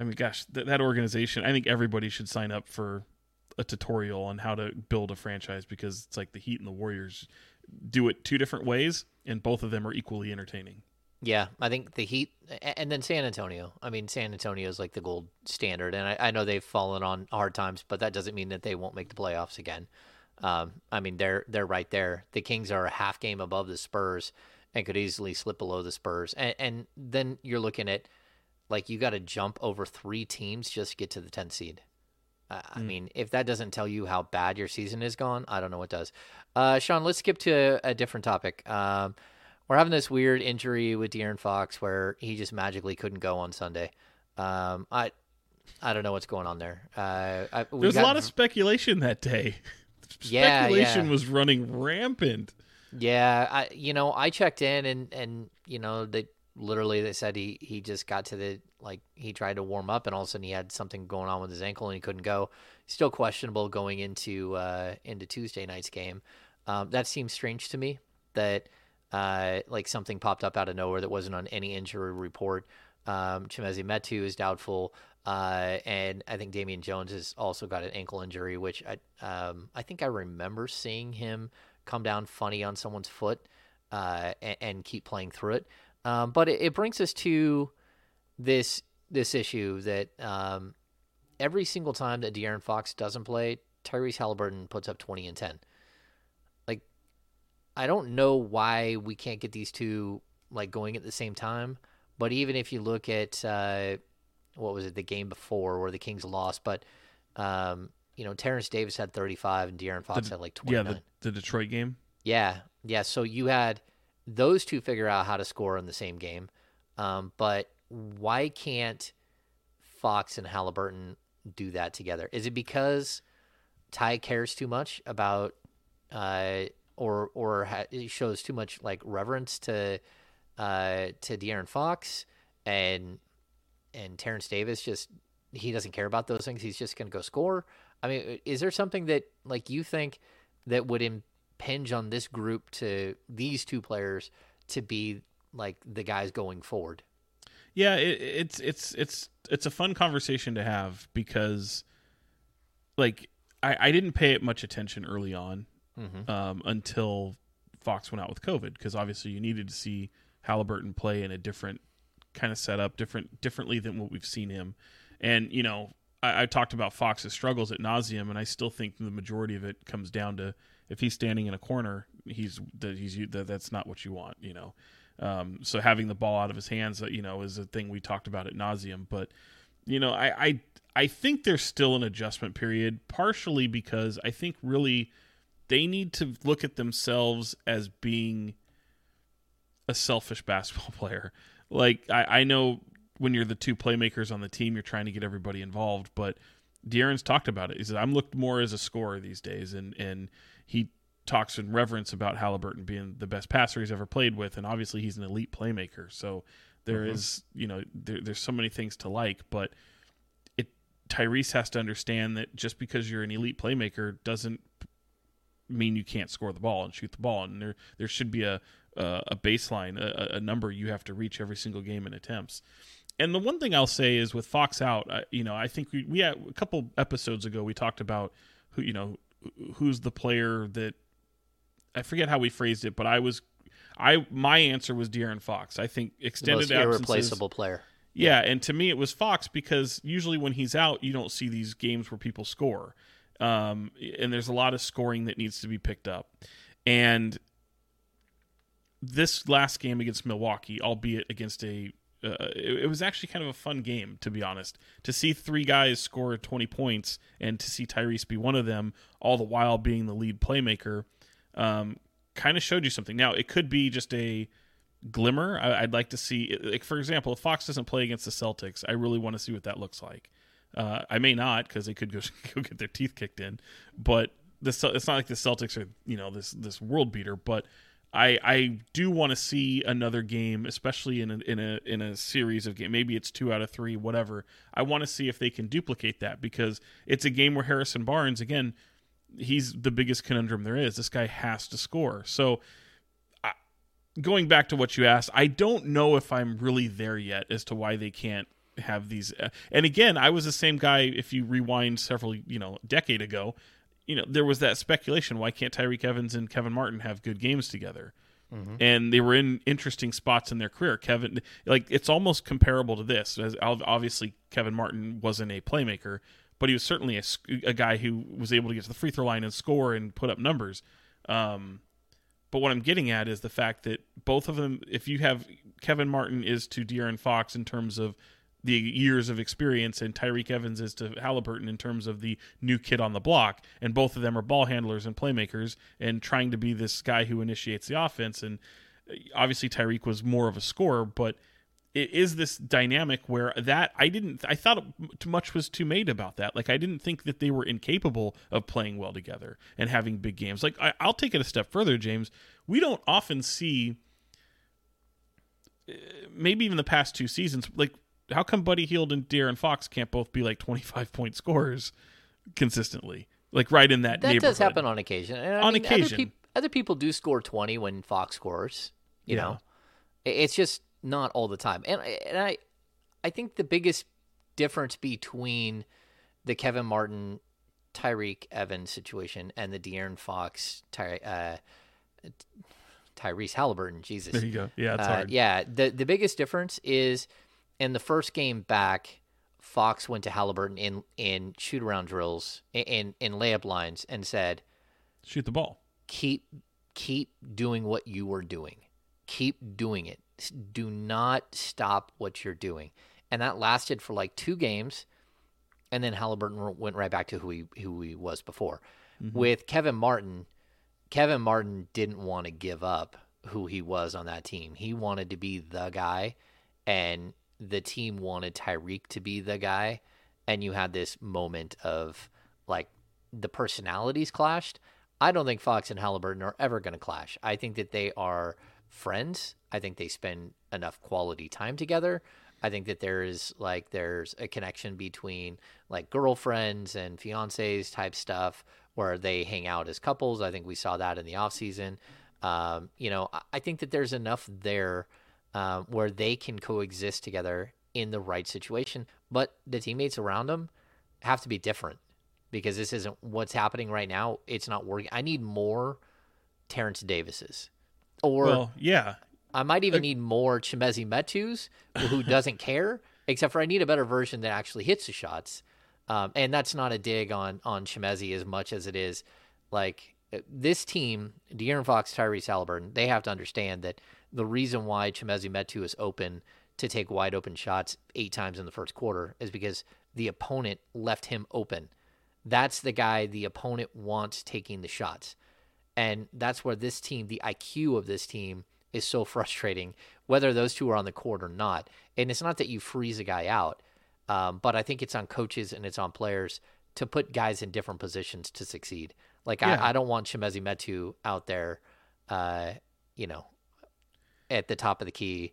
I mean, gosh, th- that organization. I think everybody should sign up for a tutorial on how to build a franchise because it's like the Heat and the Warriors do it two different ways, and both of them are equally entertaining.
Yeah, I think the Heat and then San Antonio. I mean, San Antonio is like the gold standard, and I, I know they've fallen on hard times, but that doesn't mean that they won't make the playoffs again. Um, I mean, they're they're right there. The Kings are a half game above the Spurs and could easily slip below the Spurs, and, and then you're looking at like you got to jump over three teams just to get to the 10th seed. Uh, I mean, if that doesn't tell you how bad your season is gone, I don't know what does. Uh, Sean, let's skip to a, a different topic. Um, we're having this weird injury with De'Aaron Fox where he just magically couldn't go on Sunday. Um, I I don't know what's going on there. Uh, I,
There's
got-
a lot of speculation that day.
Yeah,
Speculation
yeah.
was running rampant.
Yeah, I you know I checked in and and you know they literally they said he he just got to the like he tried to warm up and all of a sudden he had something going on with his ankle and he couldn't go. Still questionable going into uh, into Tuesday night's game. Um, that seems strange to me that uh, like something popped up out of nowhere that wasn't on any injury report. Um, Chimezie Metu is doubtful. Uh, and I think Damian Jones has also got an ankle injury, which I, um, I think I remember seeing him come down funny on someone's foot uh, and, and, keep playing through it. Um, but it, it, brings us to this this issue that um, every single time that De'Aaron Fox doesn't play, Tyrese Haliburton puts up 20 and 10. I don't know why we can't get these two like going at the same time. But even if you look at uh, what was it, the game before where the Kings lost, but um, you know, Terence Davis had 35 and De'Aaron Fox
The-
had like
Yeah,
29.
the, the Detroit game.
Yeah, yeah. So you had those two figure out how to score in the same game, um, but why can't Fox and Haliburton do that together? Is it because Ty cares too much about, uh, or or ha- shows too much like reverence to uh, to De'Aaron Fox, and and Terence Davis just he doesn't care about those things. He's just going to go score. I mean, is there something that like you think that would impinge on this group to these two players to be like the guys going forward?
Yeah, it, it's it's it's it's a fun conversation to have because, like, I, I didn't pay it much attention early on
Mm-hmm.
um, until Fox went out with COVID because obviously you needed to see Haliburton play in a different kind of setup, different differently than what we've seen him. And you know, I, I talked about Fox's struggles at nauseum, and I still think the majority of it comes down to if he's standing in a corner, he's he's that's not what you want, you know. Um, so having the ball out of his hands, uh, you know, is a thing we talked about at nauseum. But you know, I, I I think there's still an adjustment period, partially because I think really they need to look at themselves as being a selfish basketball player. Like I, I know when you're the two playmakers on the team, you're trying to get everybody involved, but De'Aaron's talked about it. He said, "I'm looked more as a scorer these days," and and he talks in reverence about Haliburton being the best passer he's ever played with, and obviously he's an elite playmaker. So there mm-hmm. is, you know, there, there's so many things to like, but it Tyrese has to understand that just because you're an elite playmaker doesn't mean you can't score the ball and shoot the ball, and there there should be a a, a baseline, a, a number you have to reach every single game in attempts. And the one thing I'll say is with Fox out, I, you know, I think we we had a couple episodes ago we talked about who you know who's the player that I forget how we phrased it, but I was I my answer was De'Aaron Fox. I think
The
extended
most irreplaceable player.
Yeah, and to me it was Fox because usually when he's out, you don't see these games where people score, um, and there's a lot of scoring that needs to be picked up. And this last game against Milwaukee, albeit against a, uh, it, it was actually kind of a fun game to be honest. To see three guys score 20 points and to see Tyrese be one of them, all the while being the lead playmaker, um, kind of showed you something. Now it could be just a glimmer. I, I'd like to see, like for example, if Fox doesn't play against the Celtics, I really want to see what that looks like. Uh, I may not because they could go, go get their teeth kicked in, but it's not like the Celtics are you know this this world beater. But I I do want to see another game, especially in a, in a in a series of game. Maybe it's two out of three, whatever. I want to see if they can duplicate that because it's a game where Harrison Barnes again. He's the biggest conundrum there is. This guy has to score. So going back to what you asked, I don't know if I'm really there yet as to why they can't have these. Uh, and again, I was the same guy. If you rewind several, you know, decade ago, you know, there was that speculation: why can't Tyreke Evans and Kevin Martin have good games together? And they were in interesting spots in their career. Kevin, like, it's almost comparable to this. As obviously, Kevin Martin wasn't a playmaker, but he was certainly a, a guy who was able to get to the free throw line and score and put up numbers. Um, but what I'm getting at is the fact that both of them, if you have Kevin Martin is to De'Aaron Fox in terms of the years of experience, and Tyreke Evans is to Haliburton in terms of the new kid on the block, and both of them are ball handlers and playmakers, and trying to be this guy who initiates the offense. And uh, obviously, Tyreke was more of a scorer, but it is this dynamic where that I didn't I thought much was too made about that. Like I didn't think that they were incapable of playing well together and having big games. Like I, I'll take it a step further, James. We don't often see, uh, maybe even the past two seasons, like how come Buddy Hield and De'Aaron Fox can't both be like twenty five point scorers consistently, like right in that.
That does happen on occasion. And
On
mean,
occasion.
other, peop- other people do score twenty when Fox scores. You
Yeah.
know, it's just not all the time. And I- and I, I think the biggest difference between the Kevin Martin, Tyreke Evans situation and the De'Aaron Fox, Ty, uh, Tyrese Haliburton, Jesus,
There you go. Yeah, it's
uh,
hard.
yeah, the the biggest difference is in the first game back, Fox went to Haliburton in in shoot around drills in in layup lines and said,
Shoot the ball.
"Keep keep doing what you were doing. Keep doing it. Do not stop what you're doing." And that lasted for like two games, and then Haliburton went right back to who he who he was before. Mm-hmm. With Kevin Martin, Kevin Martin didn't want to give up who he was on that team. He wanted to be the guy, and the team wanted Tyreke to be the guy. And you had this moment of like the personalities clashed. I don't think Fox and Haliburton are ever going to clash. I think that they are friends. I think they spend enough quality time together. I think that there is like there's a connection between like girlfriends and fiancés type stuff where they hang out as couples. I think we saw that in the off season. Um, you know, I think that there's enough there um, where they can coexist together in the right situation. But the teammates around them have to be different because this isn't what's happening right now. It's not working. I need more Terence Davises, or
Well, yeah,
I might even need more Chimezie Metus, who doesn't care. Except for I need a better version that actually hits the shots. Um, and that's not a dig on on Chimezie as much as it is like this team, De'Aaron Fox, Tyrese Haliburton. They have to understand that the reason why Chimezie Metu is open to take wide open shots eight times in the first quarter is because the opponent left him open. That's the guy the opponent wants taking the shots. And that's where this team, the IQ of this team, is so frustrating, whether those two are on the court or not. And it's not that you freeze a guy out, um, but I think it's on coaches and it's on players to put guys in different positions to succeed. Like,
Yeah.
I, I don't want Chimezie Metu out there, uh, you know, at the top of the key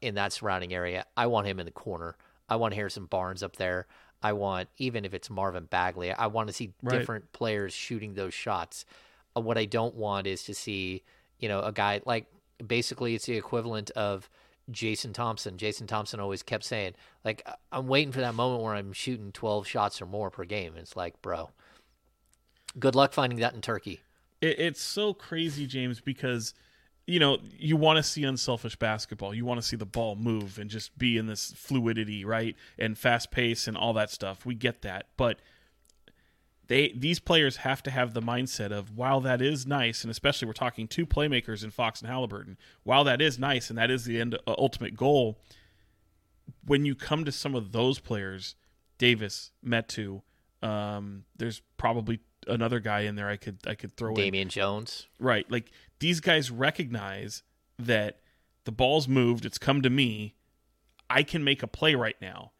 in that surrounding area. I want him in the corner. I want Harrison Barnes up there. I want, even if it's Marvin Bagley, I want to see
Right.
different players shooting those shots. Uh, what I don't want is to see, you know, a guy like basically it's the equivalent of Jason Thompson. Jason Thompson always kept saying, like, "I- I'm waiting for that moment where I'm shooting 12 shots or more per game. And it's like, bro, good luck finding that in Turkey.
it, it's so crazy, James, because you know you want to see unselfish basketball. You want to see the ball move and just be in this fluidity, right, and fast pace and all that stuff. We get that, but they these players have to have the mindset of while that is nice, and especially we're talking two playmakers in Fox and Haliburton. While that is nice, and that is the end uh, ultimate goal. When you come to some of those players, Davis, Metu, um, there's probably another guy in there I could I could throw in.
Damian Jones.
Right. Like these guys recognize that the ball's moved, it's come to me. I can make a play right now.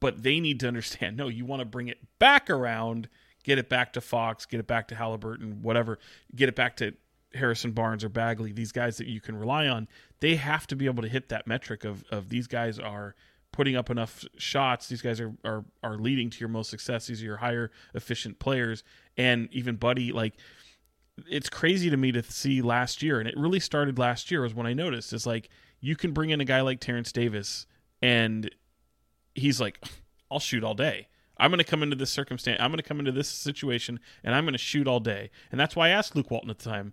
But they need to understand no, you want to bring it back around, get it back to Fox, get it back to Haliburton, whatever, get it back to Harrison Barnes or Bagley, these guys that you can rely on. They have to be able to hit that metric of, of these guys are putting up enough shots. These guys are, are are leading to your most success. These are your higher efficient players. And even Buddy, like it's crazy to me to see last year, and it really started last year was when I noticed is like you can bring in a guy like Terence Davis, and he's like, I'll shoot all day. I'm going to come into this circumstance. I'm going to come into this situation, and I'm going to shoot all day. And that's why I asked Luke Walton at the time,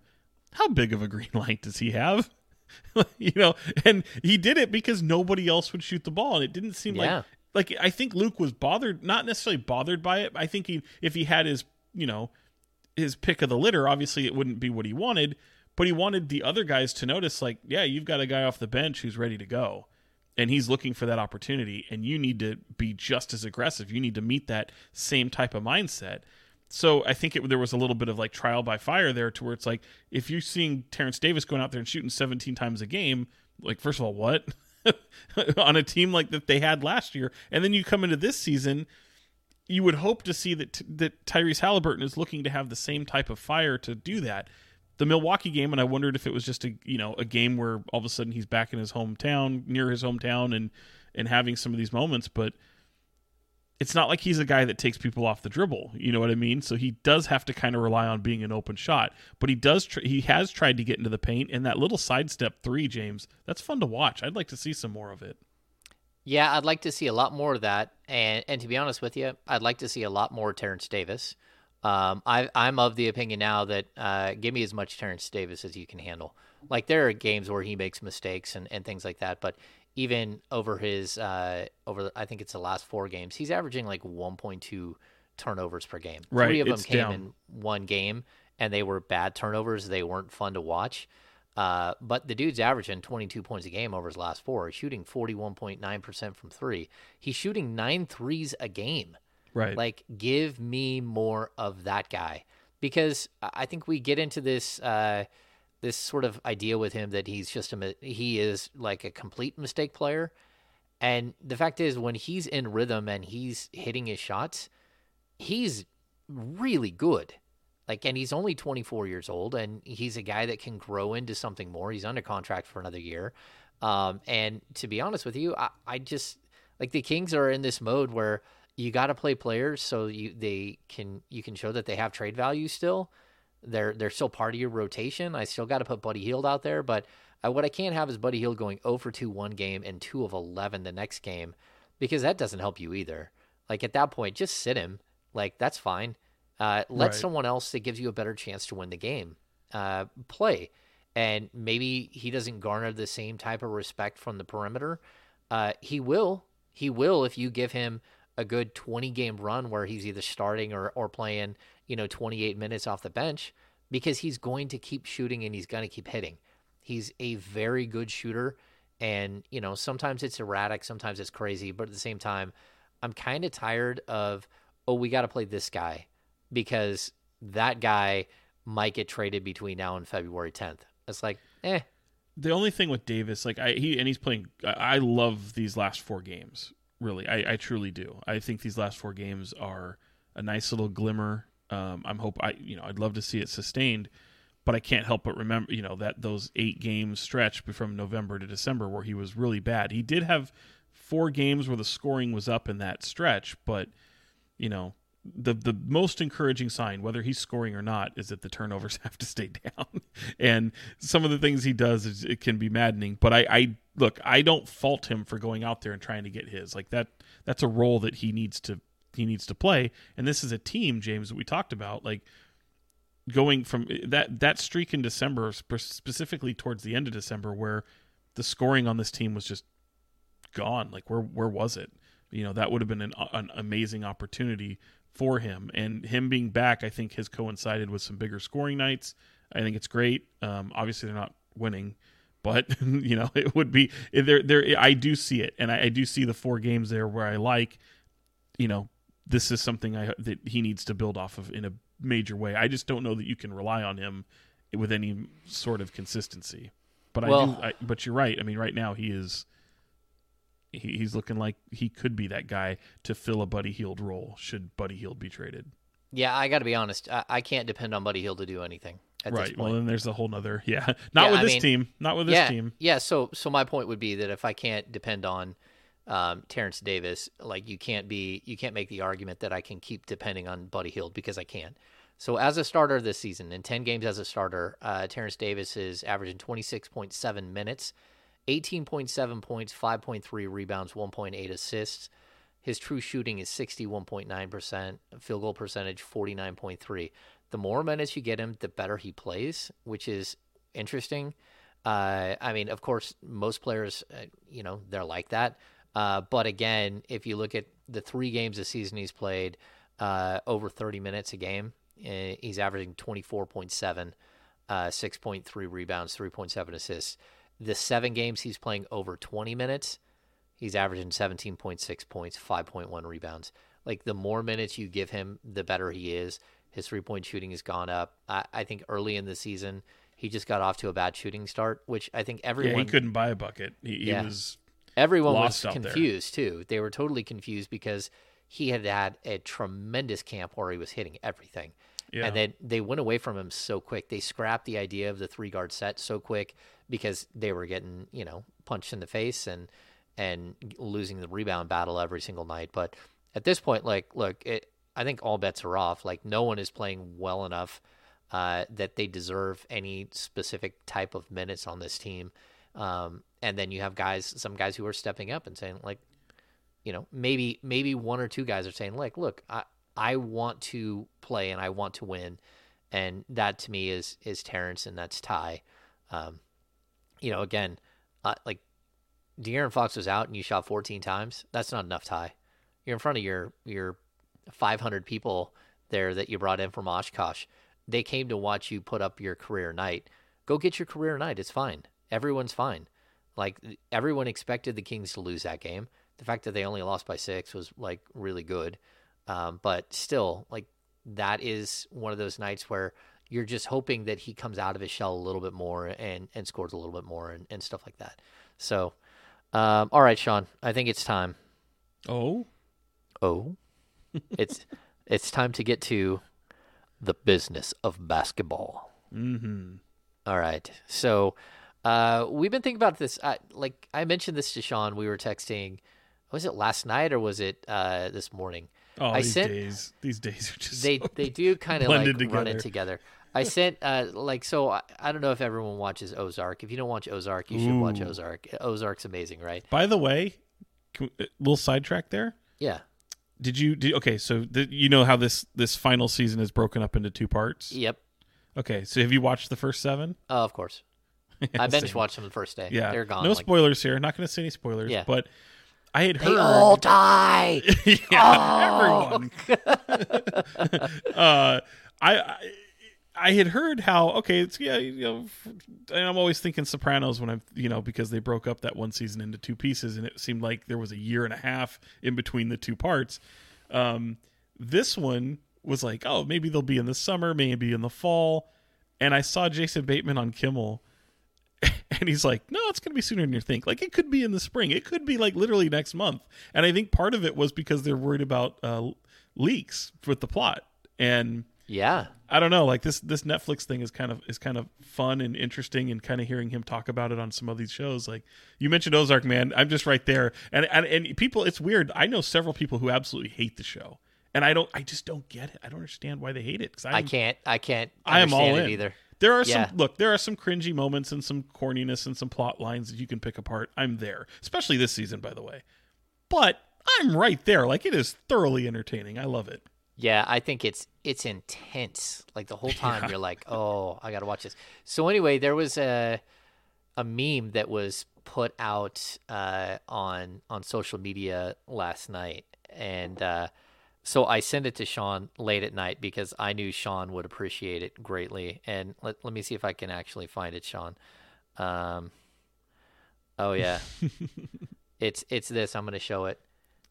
how big of a green light does he have? you know, and he did it because nobody else would shoot the ball, and it didn't seem
Yeah.
like like I think Luke was bothered, not necessarily bothered by it. I think he, if he had his, you know, his pick of the litter, obviously it wouldn't be what he wanted, but he wanted the other guys to notice, like, yeah, you've got a guy off the bench who's ready to go, and he's looking for that opportunity, and you need to be just as aggressive. You need to meet that same type of mindset. So I think it, there was a little bit of like trial by fire there, to where it's like if you're seeing Terence Davis going out there and shooting 17 times a game, like first of all, what on a team like that they had last year, and then you come into this season, you would hope to see that that Tyrese Haliburton is looking to have the same type of fire to do that. The Milwaukee game, and I wondered if it was just a you know a game where all of a sudden he's back in his hometown, near his hometown, and and having some of these moments, but it's not like he's a guy that takes people off the dribble. You know what I mean? So he does have to kind of rely on being an open shot, but he does. Tr- he has tried to get into the paint, and that little sidestep three, James, that's fun to watch. I'd like to see some more of it.
Yeah, I'd like to see a lot more of that. And and to be honest with you, I'd like to see a lot more Terence Davis. Um, I, I'm of the opinion now that uh, give me as much Terence Davis as you can handle. Like there are games where he makes mistakes and, and things like that, but even over his uh, over the, I think it's the last four games, he's averaging like 1.2 turnovers per game.
Right,
Three of them came
down.
in one game, and they were bad turnovers. They weren't fun to watch. Uh, but the dude's averaging 22 points a game over his last four, shooting 41.9% from three. He's shooting nine threes a game.
Right.
Like, give me more of that guy because I think we get into this uh, this sort of idea with him that he's just a he is like a complete mistake player, and the fact is when he's in rhythm and he's hitting his shots, he's really good. Like, and he's only 24 years old, and he's a guy that can grow into something more. He's under contract for another year, Um, and to be honest with you, I, I just like the Kings are in this mode where you got to play players so you they can you can show that they have trade value still. They're they're still part of your rotation. I still got to put Buddy Hield out there, but uh, what I can't have is Buddy Hield going 0 for 2 one game and 2 of 11 the next game because that doesn't help you either. Like at that point, just sit him. Like that's fine. Uh, let
Right.
someone else that gives you a better chance to win the game uh, play. And maybe he doesn't garner the same type of respect from the perimeter. Uh, he will. He will if you give him a good 20 game run where he's either starting or, or playing, you know, 28 minutes off the bench because he's going to keep shooting and he's going to keep hitting. He's a very good shooter. And, you know, sometimes it's erratic, sometimes it's crazy. But at the same time, I'm kind of tired of, oh, we got to play this guy because that guy might get traded between now and February 10th. It's like, eh,
the only thing with Davis, like I he and he's playing. I I love these last four games. Really, I, I truly do. I think these last four games are a nice little glimmer. Um, I'm hope I you know I'd love to see it sustained, but I can't help but remember you know that those eight games stretch from November to December where he was really bad. He did have four games where the scoring was up in that stretch, but you know the the most encouraging sign, whether he's scoring or not, is that the turnovers have to stay down. and some of the things he does is it can be maddening. But I, I look, I don't fault him for going out there and trying to get his. Like that that's a role that he needs to he needs to play. And this is a team, James, that we talked about, like going from eh, that that streak in December, specifically towards the end of December, where the scoring on this team was just gone. Like where where was it? You know that would have been an, an amazing opportunity for him, and him being back, I think, has coincided with some bigger scoring nights. I think it's great. Um, obviously, they're not winning, but you know it would be there. There, I do see it, and I, I do see the four games there where I like. You know, this is something I that he needs to build off of in a major way. I just don't know that you can rely on him with any sort of consistency. But I do. I, but you're right. I mean, right now he is. He, he's looking like he could be that guy to fill a Buddy Hield role. Should Buddy Hield be traded?
yeah, I got to be honest. I, I can't depend on Buddy Hield to do anything at this
right. Well, then there's a whole nother. Yeah. Not
Yeah,
with
I
this
mean-
team. Not with this
yeah,
team.
Yeah, so so my point would be that if I can't depend on um, Terence Davis, like you can't be you can't make the argument that I can keep depending on Buddy Hield because I can't. So as a starter this season, in ten games as a starter, uh, Terence Davis is averaging twenty six point seven minutes, eighteen point seven points, five point three rebounds, one point eight assists. His true shooting is 61.9%, field goal percentage 49.3. The more minutes you get him, the better he plays, which is interesting. Uh, I mean, of course, most players, uh, you know, they're like that. Uh, but again, if you look at the three games this season he's played, uh, over 30 minutes a game, uh, he's averaging 24.7, uh, 6.3 rebounds, 3.7 assists. The seven games he's playing over 20 minutes, he's averaging 17.6 points, 5.1 rebounds. Like the more minutes you give him, the better he is. His three point shooting has gone up. I, I think early in the season, he just got off to a bad shooting start, which I think
Yeah,
everyone
he couldn't buy a bucket. He, he
Yeah.
was
everyone was confused too. They were totally confused because he had had a tremendous camp where he was hitting everything.
Yeah.
And then they went away from him so quick. They scrapped the idea of the three guard set so quick because they were getting, you know, punched in the face and and losing the rebound battle every single night. But at this point, like, look, it, I think all bets are off. Like, no one is playing well enough uh, that they deserve any specific type of minutes on this team. Um, and then you have guys, some guys who are stepping up and saying, like, you know, maybe maybe one or two guys are saying, like, look, I I want to play and I want to win, and that to me is is Terence and that's Ty. Um, you know, again, uh, like De'Aaron Fox was out and you shot 14 times. That's not enough, Ty. You're in front of your your 500 people there that you brought in from Oshkosh. They came to watch you put up your career night. Go get your career night. It's fine. Everyone's fine. Like everyone expected the Kings to lose that game. The fact that they only lost by six was like really good. Um, but still, like that is one of those nights where you're just hoping that he comes out of his shell a little bit more and, and scores a little bit more and, and stuff like that. So, um, all right, Sean, I think it's time.
oh
Oh, it's it's time to get to the business of basketball.
mm-hmm.
All right. So, Uh, we've been thinking about this. Uh, like I mentioned this to Sean. We were texting. Was it last night or was it uh, this morning?
Oh,
I
these
sent-
days, these days are just
They
so-
they do kind of like
blended
run it
together.
together. I sent uh, like so. I, I don't know if everyone watches Ozark. If you don't watch Ozark, you should watch Ozark. Ozark's amazing, right?
By the way, can, a little sidetrack there.
Yeah.
Did you? Did, okay, so the, you know how this this final season is broken up into two parts.
Yep.
Okay, so have you watched the first seven?
Oh, of course. I binge watched them the first day.
Yeah,
they're gone.
No
like,
spoilers here. Not going to say any spoilers.
Yeah.
but I had
They
heard
all die.
yeah, everyone. uh, I, I I had heard how okay, it's yeah, you know, and I'm always thinking Sopranos when I'm you know because they broke up that one season into two pieces, and it seemed like there was a year and a half in between the two parts. Um, this one was like, oh, maybe they'll be in the summer, maybe in the fall, and I saw Jason Bateman on Kimmel. And he's like, no, it's going to be sooner than you think. Like, it could be in the spring. It could be like literally next month. And I think part of it was because they're worried about uh, leaks with the plot. And
Yeah.
I don't know, like this this Netflix thing is kind of is kind of fun and interesting, and kind of hearing him talk about it on some of these shows. Like you mentioned Ozark, man, I'm just right there. And and, and people, it's weird. I know several people who absolutely hate the show, and I don't. I just don't get it. I don't understand why they hate it.
I can't. I can't.
I am all in
either.
There are
Yeah.
some look. There are some cringy moments and some corniness and some plot lines that you can pick apart. I'm there, especially this season, by the way. But I'm right there. Like it is thoroughly entertaining. I love it.
Yeah, I think it's it's intense. Like the whole time you're like, "Oh, I got to watch this." So anyway, there was a a meme that was put out uh, on on social media last night, and uh, so I sent it to Sean late at night because I knew Sean would appreciate it greatly. And let let me see if I can actually find it, Sean. Um, oh yeah, it's it's this. I'm going to show it.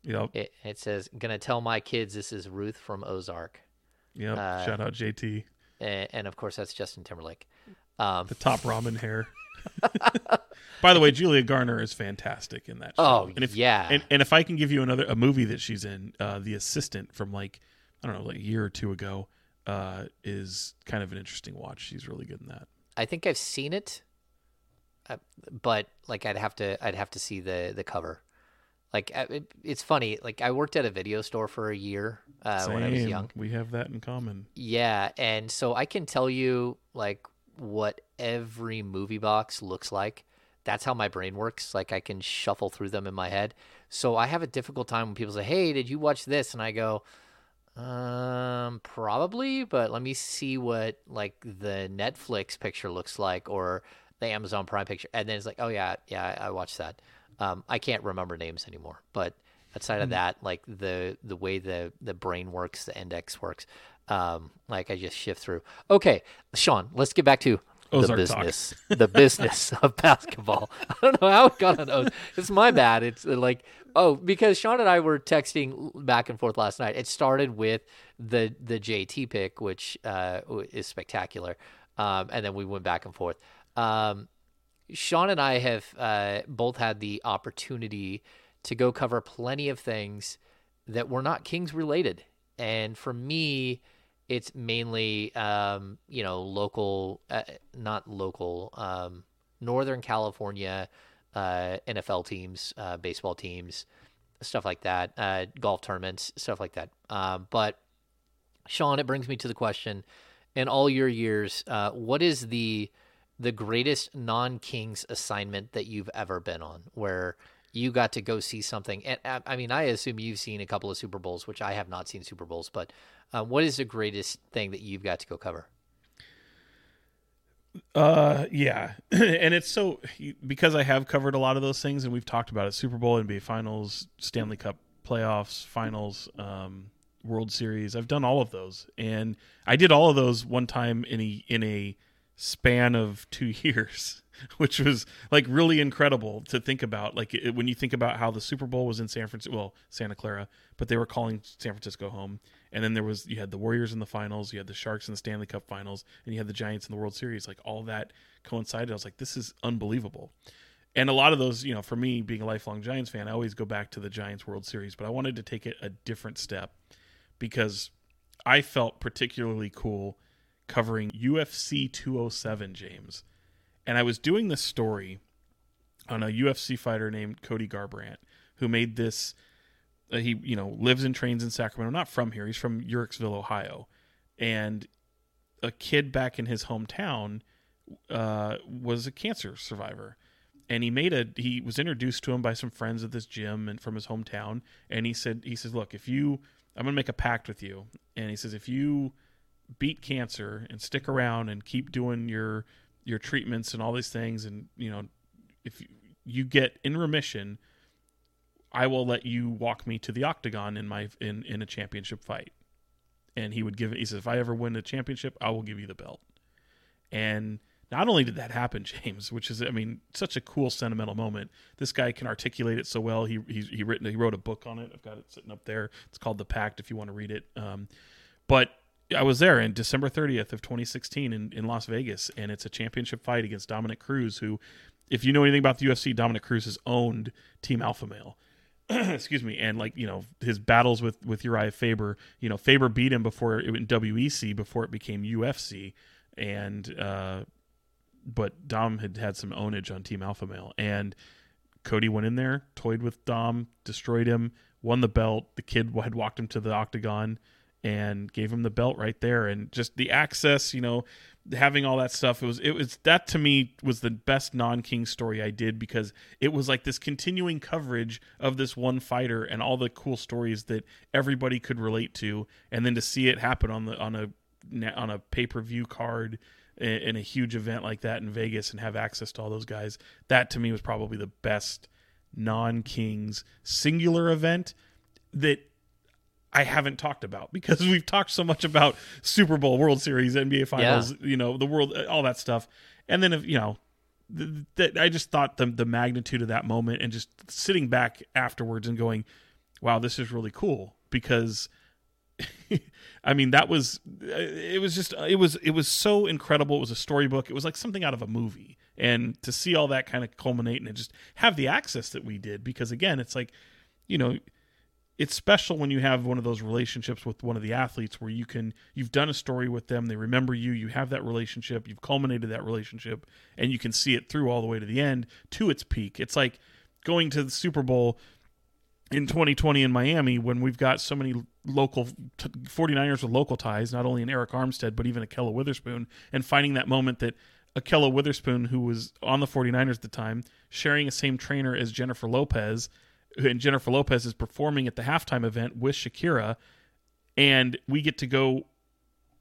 Yep.
It, it says, "Gonna tell my kids this is Ruth from Ozark,"
Yep.
uh,
Shout out JT.
and, and of course that's Justin Timberlake. Um,
the top ramen hair. By the way, Julia Garner is fantastic in that show.
Oh,
and if,
yeah.
And, and if I can give you another a movie that she's in, uh, The Assistant from like I don't know, like a year or two ago, uh, is kind of an interesting watch. She's really good in that.
I think I've seen it, uh, but like I'd have to I'd have to see the the cover. Like it, it's funny. Like I worked at a video store for a year uh, when I was young.
We have that in common.
Yeah, and so I can tell you like what every movie box looks like. That's how my brain works. Like I can shuffle through them in my head. So I have a difficult time when people say, "Hey, did you watch this?" and I go, "Um, probably, but let me see what like the Netflix picture looks like or the Amazon Prime picture." And then it's like, "Oh yeah, yeah, I watched that." Um, I can't remember names anymore, but outside of that, like the the way the the brain works, the index works, um, like I just shift through. Okay, Sean, let's get back to the
Ozark talk.
business, the business of basketball. I don't know how it got on Oz. It's my bad. It's uh, like oh, because Sean and I were texting back and forth last night. It started with the the JT pick, which uh, is spectacular, um, and then we went back and forth. Um, Sean and I have uh, both had the opportunity to go cover plenty of things that were not Kings related. And for me, it's mainly, um, you know, local, uh, not local, um, Northern California uh, NFL teams, uh, baseball teams, stuff like that, uh, golf tournaments, stuff like that. Um, but Sean, it brings me to the question: in all your years, uh, what is the the greatest non-Kings assignment that you've ever been on, where you got to go see something? And uh, I mean, I assume you've seen a couple of Super Bowls, which I have not seen Super Bowls. But uh, what is the greatest thing that you've got to go cover?
Uh, yeah, and it's so because I have covered a lot of those things, and we've talked about it: Super Bowl, NBA Finals, Stanley Cup playoffs, Finals, um, World Series. I've done all of those, and I did all of those one time in a in a span of two years, which was like really incredible to think about. Like it, when you think about how the Super Bowl was in San Francisco, well, Santa Clara, but they were calling San Francisco home. And then there was you had the Warriors in the finals, you had the Sharks in the Stanley Cup finals, and you had the Giants in the World Series. Like all that coincided. I was like, this is unbelievable. And a lot of those, you know, for me being a lifelong Giants fan, I always go back to the Giants World Series, but I wanted to take it a different step because I felt particularly cool covering UFC 207, James. and I was doing this story on a UFC fighter named Cody Garbrandt, who made this. Uh, he you know lives and trains in Sacramento, not from here. He's from Uhrichsville, Ohio, and a kid back in his hometown uh, was a cancer survivor, and he made a he was introduced to him by some friends at this gym and from his hometown, and he said he says, look, if you I'm gonna make a pact with you, and he says if you beat cancer and stick around and keep doing your your treatments and all these things, and you know if you get in remission, I will let you walk me to the octagon in my in in a championship fight. And he would give it. He says, if I ever win a championship, I will give you the belt. And not only did that happen, James, which is I mean such a cool sentimental moment. This guy can articulate it so well. He he he written he wrote a book on it. I've got it sitting up there. It's called The Pact. If you want to read it. Um, but I was there in December 30th of 2016 in, in Las Vegas, and it's a championship fight against Dominick Cruz, who, if you know anything about the UFC, Dominick Cruz has owned Team Alpha Male. Excuse me, and like you know his battles with with Urijah Faber, you know Faber beat him before it went WEC before it became UFC, and uh, but Dom had had some ownage on Team Alpha Male, and Cody went in there, toyed with Dom, destroyed him, won the belt. The kid had walked him to the octagon and gave him the belt right there, and just the access, you know, having all that stuff. It was it was that to me was the best non King story I did because it was like this continuing coverage of this one fighter and all the cool stories that everybody could relate to, and then to see it happen on the on a on a pay per view card in a huge event like that in Vegas and have access to all those guys. That to me was probably the best non Kings singular event that I haven't talked about because we've talked so much about Super Bowl, World Series, NBA Finals, yeah. you know, the world, all that stuff. And then, if you know, that I just thought the the magnitude of that moment and just sitting back afterwards and going, "Wow, this is really cool." Because I mean, that was uh, it was just uh, it was it was so incredible. It was a storybook. It was like something out of a movie. And to see all that kind of culminate and just have the access that we did because again, it's like, you know, it's special when you have one of those relationships with one of the athletes where you can you've done a story with them, they remember you, you have that relationship, you've culminated that relationship and you can see it through all the way to the end to its peak. It's like going to the Super Bowl in 2020 in Miami when we've got so many local 49ers with local ties, not only in Arik Armstead, but even Ahkello Witherspoon, and finding that moment that Ahkello Witherspoon, who was on the 49ers at the time, sharing the same trainer as Jennifer Lopez, and Jennifer Lopez is performing at the halftime event with Shakira, and we get to go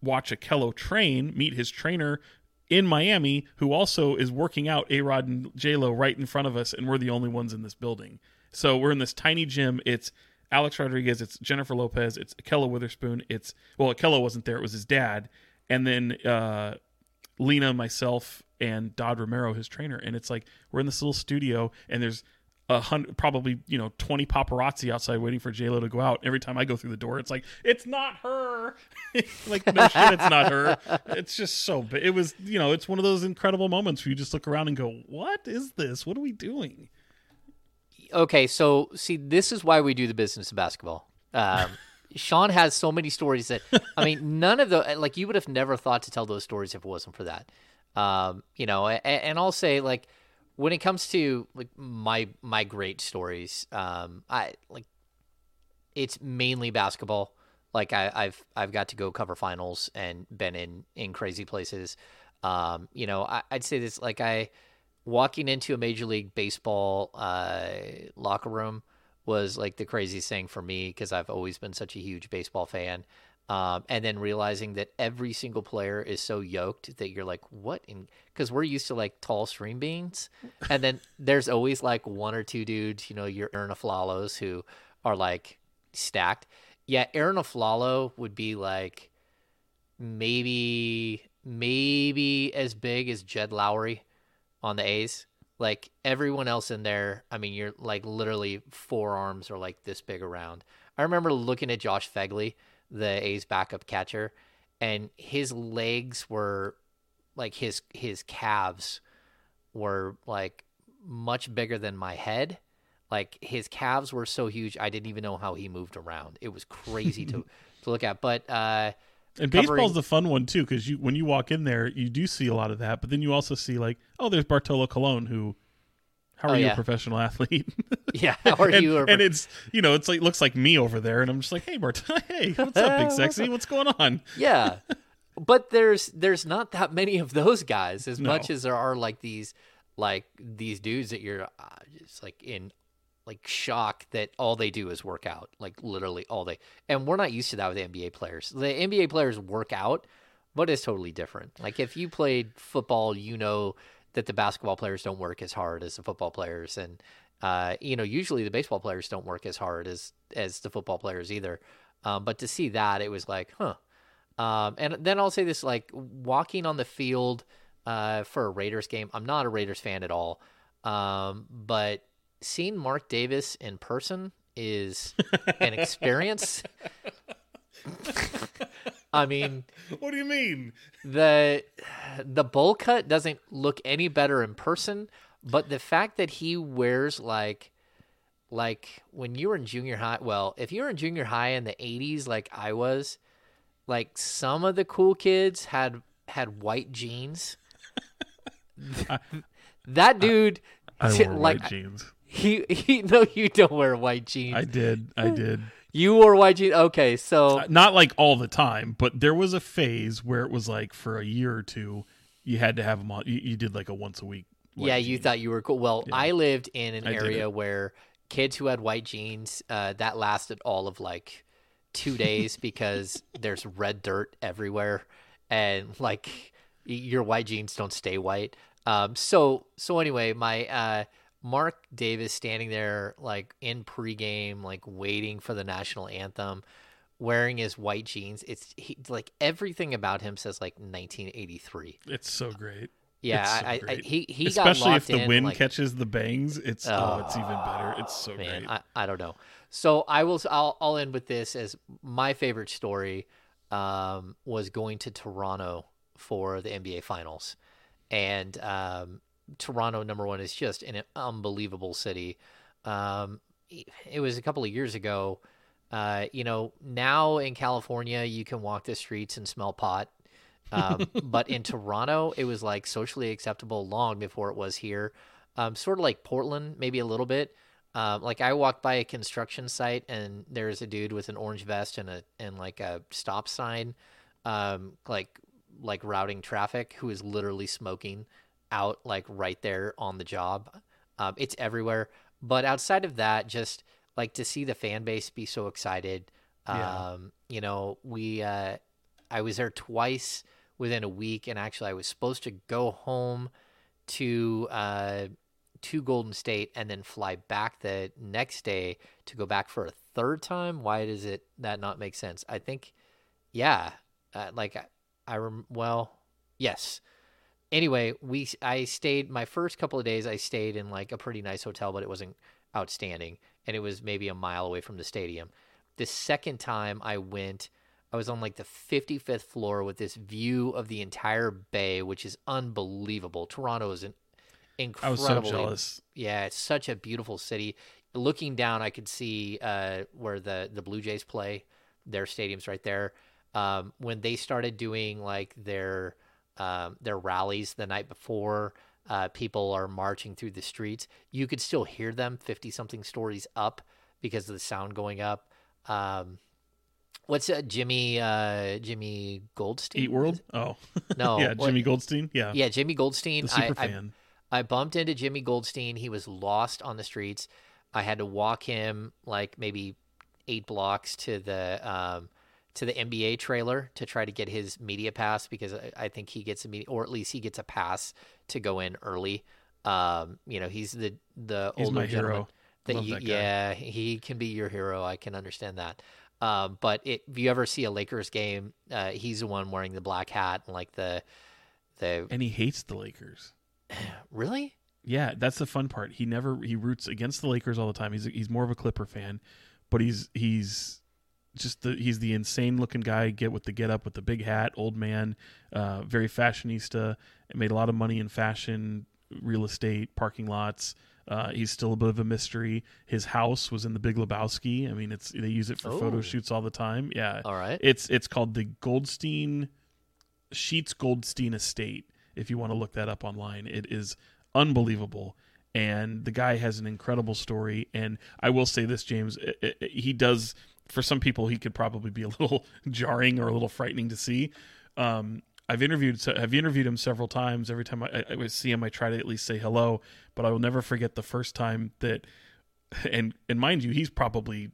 watch Ahkello train, meet his trainer in Miami, who also is working out A Rod and J Lo right in front of us, and we're the only ones in this building. So we're in this tiny gym. It's Alex Rodriguez, it's Jennifer Lopez, it's Ahkello Witherspoon, it's well, Ahkello wasn't there, it was his dad, and then uh, Lena, myself, and Dodd Romero, his trainer. And it's like we're in this little studio, and there's a hundred, probably you know, twenty paparazzi outside waiting for J Lo to go out. Every time I go through the door, it's like it's not her. like no shit, it's not her. It's just so. It was you know, it's one of those incredible moments where you just look around and go, "What is this? What are we doing?"
okay, so see, this is why we do the business of basketball. Um, Sean has so many stories that I mean, none of the like you would have never thought to tell those stories if it wasn't for that. Um, you know, and, and, I'll say like when it comes to like my my great stories, um, I like it's mainly basketball. Like I, I've I've got to go cover finals and been in in crazy places. Um, you know, I, I'd say this like I walking into a major league baseball uh, locker room was like the craziest thing for me because I've always been such a huge baseball fan. Um, and then realizing that every single player is so yoked that you're like, what? Because we're used to like tall stream beans, and then there's always like one or two dudes, you know, your Arron Afflalos who are like stacked. Yeah, Arron Afflalo would be like maybe maybe as big as Jed Lowrie on the A's. Like everyone else in there, I mean, you're like literally forearms are like this big around. I remember looking at Josh Phegley, the A's backup catcher, and his legs were like his his calves were like much bigger than my head. Like his calves were so huge, I didn't even know how he moved around. It was crazy to to look at. But uh,
And
covering-
baseball's the fun one too, because you when you walk in there, you do see a lot of that, but then you also see like, oh, there's Bartolo Colon, who, how are
Oh,
you
yeah.
a professional athlete?
yeah, or
and,
you are
and it's you know it's like looks like me over there, and I'm just like, hey, Bart, hey, what's up, big sexy? What's going on?
yeah but there's there's not that many of those guys as
No.
much as there are like these like these dudes that you're uh, just like in like shock that all they do is work out like literally all day and we're not used to that with nba players the nba players work out but it's totally different like if you played football you know that the basketball players don't work as hard as the football players and uh, you know usually the baseball players don't work as hard as as the football players either. Um, but to see that it was like huh. Um, and then I'll say this: like walking on the field uh, for a Raiders game, I'm not a Raiders fan at all, um, but seeing Mark Davis in person is an experience. I mean,
What do you mean?
the the bowl cut doesn't look any better in person, but the fact that he wears like like when you were in junior high, well, if you were in junior high in the 80s like I was, like some of the cool kids had had white jeans. that dude
I
t-
wore
like
white jeans.
he he no you don't wear white jeans.
I did, I did.
You wore white jeans. Okay, so
Uh, Not like all the time, but there was a phase where it was like for a year or two, you had to have them on. You, you did like a once a week.
yeah, you
jean.
thought you were cool. Well, I lived in an
I
area where kids who had white jeans uh, that lasted all of like two days because there's red dirt everywhere, and like your white jeans don't stay white. Um, so so anyway, my uh, Mark Davis standing there like in pregame, like waiting for the national anthem. Wearing his white jeans, it's he, like everything about him says like 1983.
It's so great.
Yeah,
so
I, I, he he
Especially
got
if the
in,
wind
like,
catches the bangs. It's oh, it's even better. It's so
man,
great.
I, I don't know. So I will. I'll, I'll end with this as my favorite story um, was going to Toronto for the NBA Finals, and um, Toronto number one is just an unbelievable city. Um, it was a couple of years ago. Uh, you know, now in California, you can walk the streets and smell pot. Um, but in Toronto, it was like socially acceptable long before it was here. Um, sort of like Portland, maybe a little bit. Um, like I walked by a construction site and there's a dude with an orange vest and a and like a stop sign, um, like like routing traffic, who is literally smoking out like right there on the job. Um, it's everywhere. But outside of that, just like to see the fan base be so excited. Um,
Yeah.
you know, we uh, I was there twice within a week, and actually, I was supposed to go home to uh, to Golden State and then fly back the next day to go back for a third time. Why does it that not make sense? I think, yeah, uh, like I, I rem- well, yes. Anyway, we I stayed my first couple of days. I stayed in like a pretty nice hotel, but it wasn't outstanding, and it was maybe a mile away from the stadium. The second time I went, I was on like the 55th floor with this view of the entire bay, which is unbelievable. Toronto is an incredible.
I was so jealous.
Yeah, it's such a beautiful city. Looking down, I could see uh, where the the Blue Jays play. Their stadium's right there. Um, when they started doing like their um, their rallies the night before, uh, people are marching through the streets. You could still hear them fifty something stories up because of the sound going up. Um, what's uh, Jimmy uh, Jimmy Goldstein?
Eat World. Oh,
No,
yeah,
what-
Jimmy Goldstein. Yeah,
Yeah, Jimmy Goldstein.
the super
I, I,
fan.
I bumped into Jimmy Goldstein. He was lost on the streets. I had to walk him like maybe eight blocks to the um, to the NBA trailer to try to get his media pass because I, I think he gets a media, or at least he gets a pass to go in early. Um, you know, he's the the
He's
older
my
gentleman
hero.
that
Love
you,
that
yeah, he can be your hero. I can understand that. Um, but it, if you ever see a Lakers game, uh, he's the one wearing the black hat and like the the
and he hates the Lakers.
really
Yeah, that's the fun part. He never he roots against the Lakers all the time. He's he's more of a Clipper fan, but he's he's just the he's the insane looking guy. Get with the get up with the big hat, old man, uh, very fashionista. Made a lot of money in fashion, real estate, parking lots. Uh, he's still a bit of a mystery. His house was in the Big Lebowski. I mean, it's they use it for photo
Oh.
shoots all the time. Yeah,
All right.
It's it's called the Goldstein Sheats Goldstein Estate. If you want to look that up online, it is unbelievable. And the guy has an incredible story. And I will say this, James, i- i- he does. For some people, he could probably be a little jarring or a little frightening to see. Um, I've interviewed I've interviewed him several times. Every time I, I see him, I try to at least say hello. But I will never forget the first time that, and and mind you, he's probably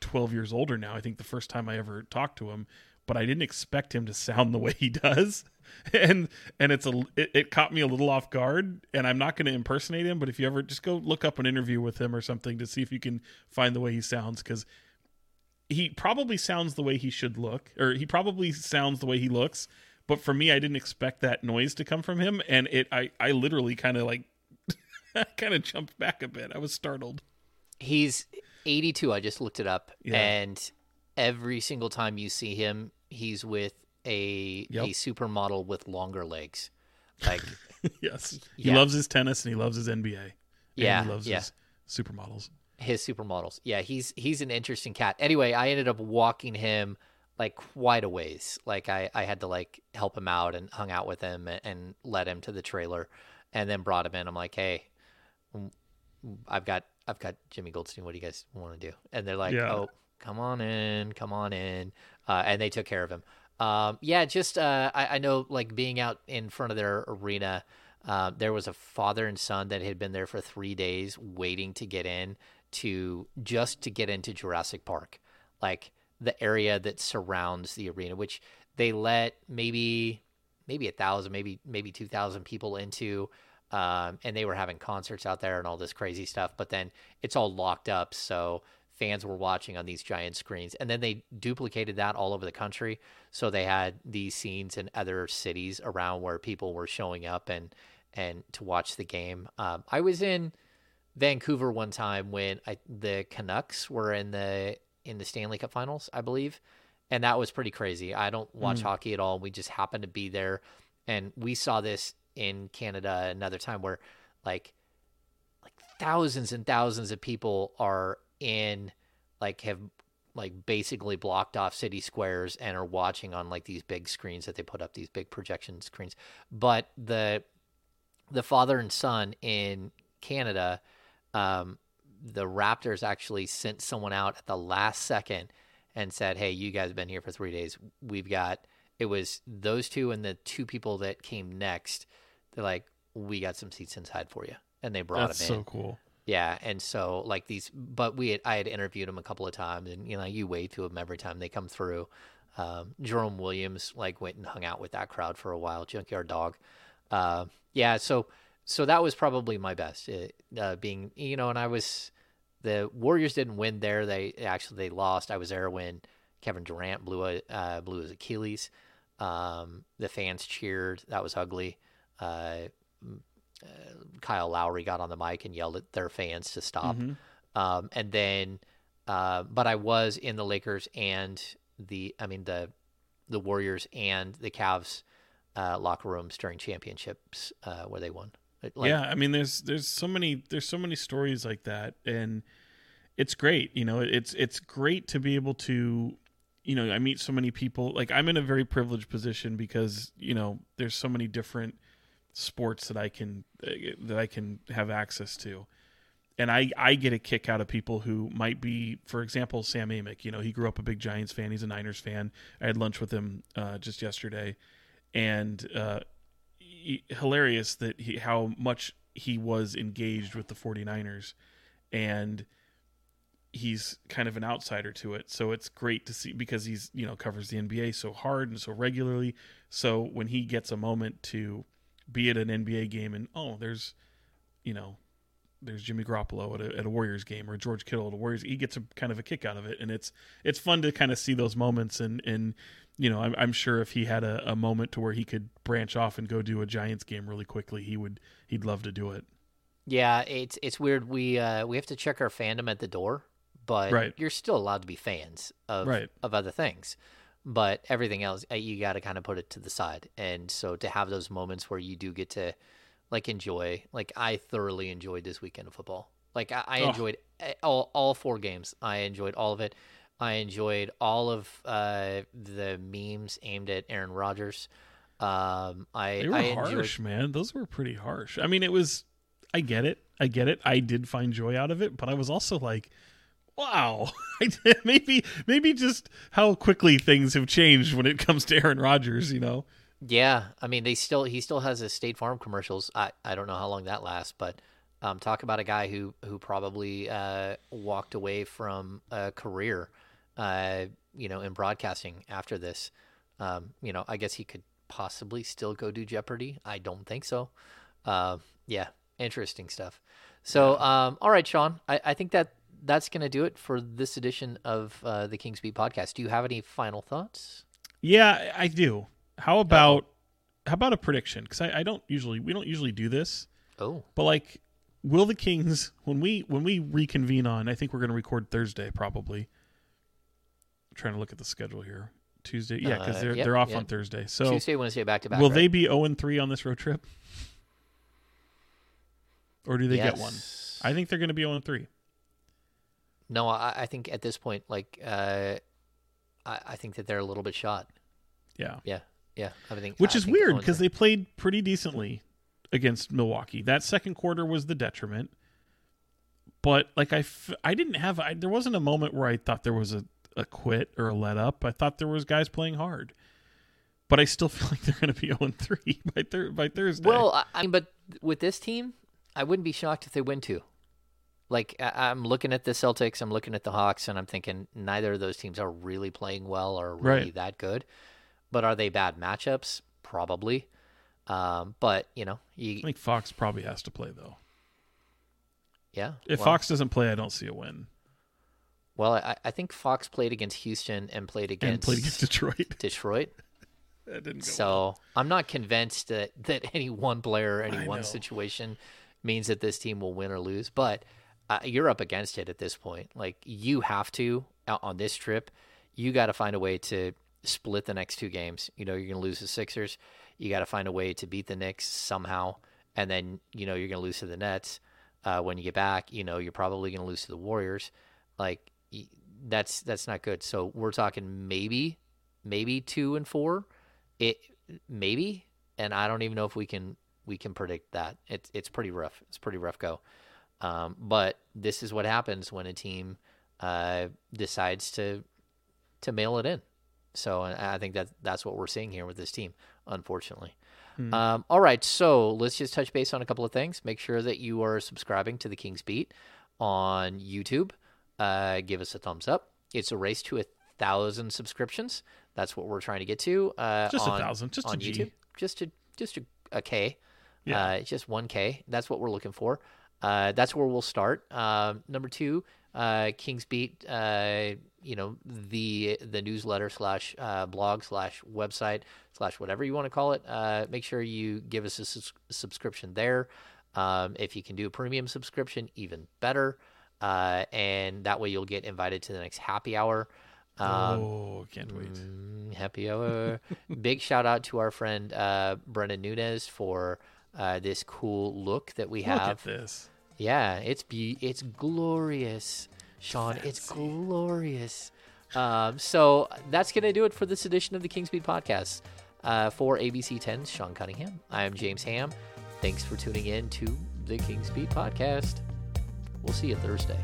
12 years older now. I think the first time I ever talked to him, but I didn't expect him to sound the way he does. And and it's a it, it caught me a little off guard and I'm not going to impersonate him, but if you ever just go look up an interview with him or something to see if you can find the way he sounds cuz he probably sounds the way he should look or he probably sounds the way he looks, but for me I didn't expect that noise to come from him and it I I literally kind of like kind of jumped back a bit. I was startled.
He's 82. I just looked it up,
Yeah.
and every single time you see him, he's with a
Yep.
a supermodel with longer legs. Like,
yes. He
Yeah.
loves his tennis and he loves his NBA. And
Yeah,
he loves
yeah.
his supermodels.
His supermodels. Yeah, he's he's an interesting cat. Anyway, I ended up walking him like quite a ways. Like I I had to like help him out and hung out with him and, and led him to the trailer, and then brought him in. I'm like, hey, I've got I've got Jimmy Goldstein. What do you guys want to do? And they're like,
Yeah.
oh, come on in, come on in, uh, and they took care of him. Um, yeah, just uh, I, I know like being out in front of their arena. Uh, there was a father and son that had been there for three days waiting to get in to just to get into Jurassic Park, like the area that surrounds the arena, which they let maybe maybe a thousand, maybe maybe two thousand people into, um, and they were having concerts out there and all this crazy stuff. But then it's all locked up, so fans were watching on these giant screens, and then they duplicated that all over the country. So they had these scenes in other cities around where people were showing up and and to watch the game. Um, I was in Vancouver one time when I, the Canucks were in the in the Stanley Cup Finals, I believe, and that was pretty crazy. I don't watch mm. hockey at all. We just happened to be there, and we saw this in Canada another time where, like, like thousands and thousands of people are in, like, have like basically blocked off city squares and are watching on like these big screens that they put up these big projection screens but the the father and son in Canada, um, the Raptors actually sent someone out at the last second and said, "Hey, you guys have been here for three days. We've got." It was those two and the two people that came next. They're like, "We got some seats inside for you," and they brought
That's
them in.
so cool.
Yeah, and so like these, but we had, I had interviewed them a couple of times, and you know you wave to them every time they come through. Um, Jerome Williams like went and hung out with that crowd for a while. Junkyard Dog, uh, yeah. So so that was probably my best. It, uh, being you know, and I was the Warriors didn't win there. They actually they lost. I was there when Kevin Durant blew a uh, blew his Achilles. Um, the fans cheered. That was ugly. Uh, Kyle Lowry got on the mic and yelled at their fans to stop. Um, and then, uh, but I was in the Lakers and the, I mean the, the Warriors and the Cavs uh, locker rooms during championships uh, where they won. Like,
yeah, I mean, there's there's so many there's so many stories like that, and it's great. You know, it's it's great to be able to, you know, I meet so many people. Like I'm in a very privileged position because you know there's so many different sports that I can that I can have access to. And I, I get a kick out of people who might be, for example, Sam Amick. You know, he grew up a big Giants fan. He's a Niners fan. I had lunch with him uh, just yesterday, and uh, hilarious that he, how much he was engaged with the 49ers and he's kind of an outsider to it. So it's great to see because he's you know covers the NBA so hard and so regularly. So when he gets a moment to be at an NBA game and oh there's you know there's Jimmy Garoppolo at a, at a Warriors game or George Kittle at a Warriors he gets a kind of a kick out of it and it's it's fun to kind of see those moments and and you know I'm, I'm sure if he had a, a moment to where he could branch off and go do a Giants game really quickly he would he'd love to do it
Yeah, it's it's weird. We uh, we have to check our fandom at the door, but
Right.
you're still allowed to be fans of
Right.
of other things. But everything else, uh, you got to kind of put it to the side. And so to have those moments where you do get to, like enjoy. Like I thoroughly enjoyed this weekend of football. Like I, I enjoyed eh, all all four games. I enjoyed all of it. I enjoyed all of uh, the memes aimed at Aaron Rodgers. Um, I
They were
I enjoyed
harsh, man. Those were pretty harsh. I mean, it was. I get it. I get it. I did find joy out of it, but I was also like, "Wow, I did- maybe, maybe just how quickly things have changed when it comes to Aaron Rodgers." You know,
Yeah, I mean, they still he still has his State Farm commercials. I I don't know how long that lasts, but um, talk about a guy who who probably uh, walked away from a career, uh, you know, in broadcasting after this. Um, you know, I guess he could possibly still go do Jeopardy. I don't think so. Uh, yeah, interesting stuff. So, um, all right, Sean, I, I think that that's going to do it for this edition of uh, the King's Beat podcast. Do you have any final thoughts?
yeah, I do. How about how about a prediction? Because I, I don't usually we don't usually do this,
Oh,
but like, will the Kings when we when we reconvene on? I think we're going to record Thursday probably. I'm trying to look at the schedule here. Tuesday, yeah, because
Uh,
they're
yep,
they're off
yep.
on Thursday. So
Tuesday, Wednesday, back to back.
Will
right?
they be 0 and 3 on this road trip? Or do they get one? I think they're going to be 0 and 3.
No, I, I think at this point, like, uh, I, I think that they're a little bit shot.
Yeah.
Yeah, yeah. I think,
Which
I
is weird because they played pretty decently against Milwaukee. That second quarter was the detriment. But like I, f- I didn't have I, there wasn't a moment where I thought there was a, a quit or a let up. I thought there was guys playing hard. But I still feel like they're going to be 0 3 by thir- by Thursday.
Well, I, mean, but with this team, I wouldn't be shocked if they win two. Like I, I'm looking at the Celtics, I'm looking at the Hawks, and I'm thinking neither of those teams are really playing well or really
Right.
that good. But are they bad matchups? Probably. Um, but you know, you
I think Fox probably has to play though.
yeah.
If
well,
Fox doesn't play, I don't see a win.
well, I, I think Fox played against Houston and played against,
And played against Detroit.
Detroit.
that didn't go
So I'm not convinced that, that any one player, any
I
one
know.
situation means that this team will win or lose. But uh, you're up against it at this point. Like you have to on this trip, you got to find a way to split the next two games. You know you're going to lose the Sixers. You got to find a way to beat the Knicks somehow, and then you know you're going to lose to the Nets. Uh, when you get back, you know you're probably going to lose to the Warriors. Like that's that's not good. So we're talking maybe maybe two and four it maybe and i don't even know if we can we can predict that it's it's pretty rough it's pretty rough go um, but this is what happens when a team uh, decides to to mail it in so i think that that's what we're seeing here with this team unfortunately. Um, all right so let's just touch base on a couple of things. Make sure that you are subscribing to the king's beat on youtube. Uh, give us a thumbs up. It's a race to a thousand subscriptions. That's what we're trying to get to uh,
Just a thousand, just a
on
G.
youtube. Just a just a, a k.
Yeah.
uh, just 1k that's what we're looking for. Uh, that's where we'll start. Um, number two uh, kings beat uh, you know the the newsletter slash uh, blog slash website slash whatever you want to call it uh, make sure you give us a sus- subscription there um, if you can do a premium subscription even better uh, and that way you'll get invited to the next happy hour um,
oh, can't wait.
Mm, happy hour. Big shout out to our friend uh, Brenden Nunes for uh, this cool look that we have.
Look at this.
Yeah, it's be- it's glorious, Sean. It's glorious. Um, so that's gonna do it for this edition of the Kings Beat Podcast. Uh, for ABC 10's Sean Cunningham, I am James Ham. Thanks for tuning in to the Kings Beat Podcast. We'll see you Thursday.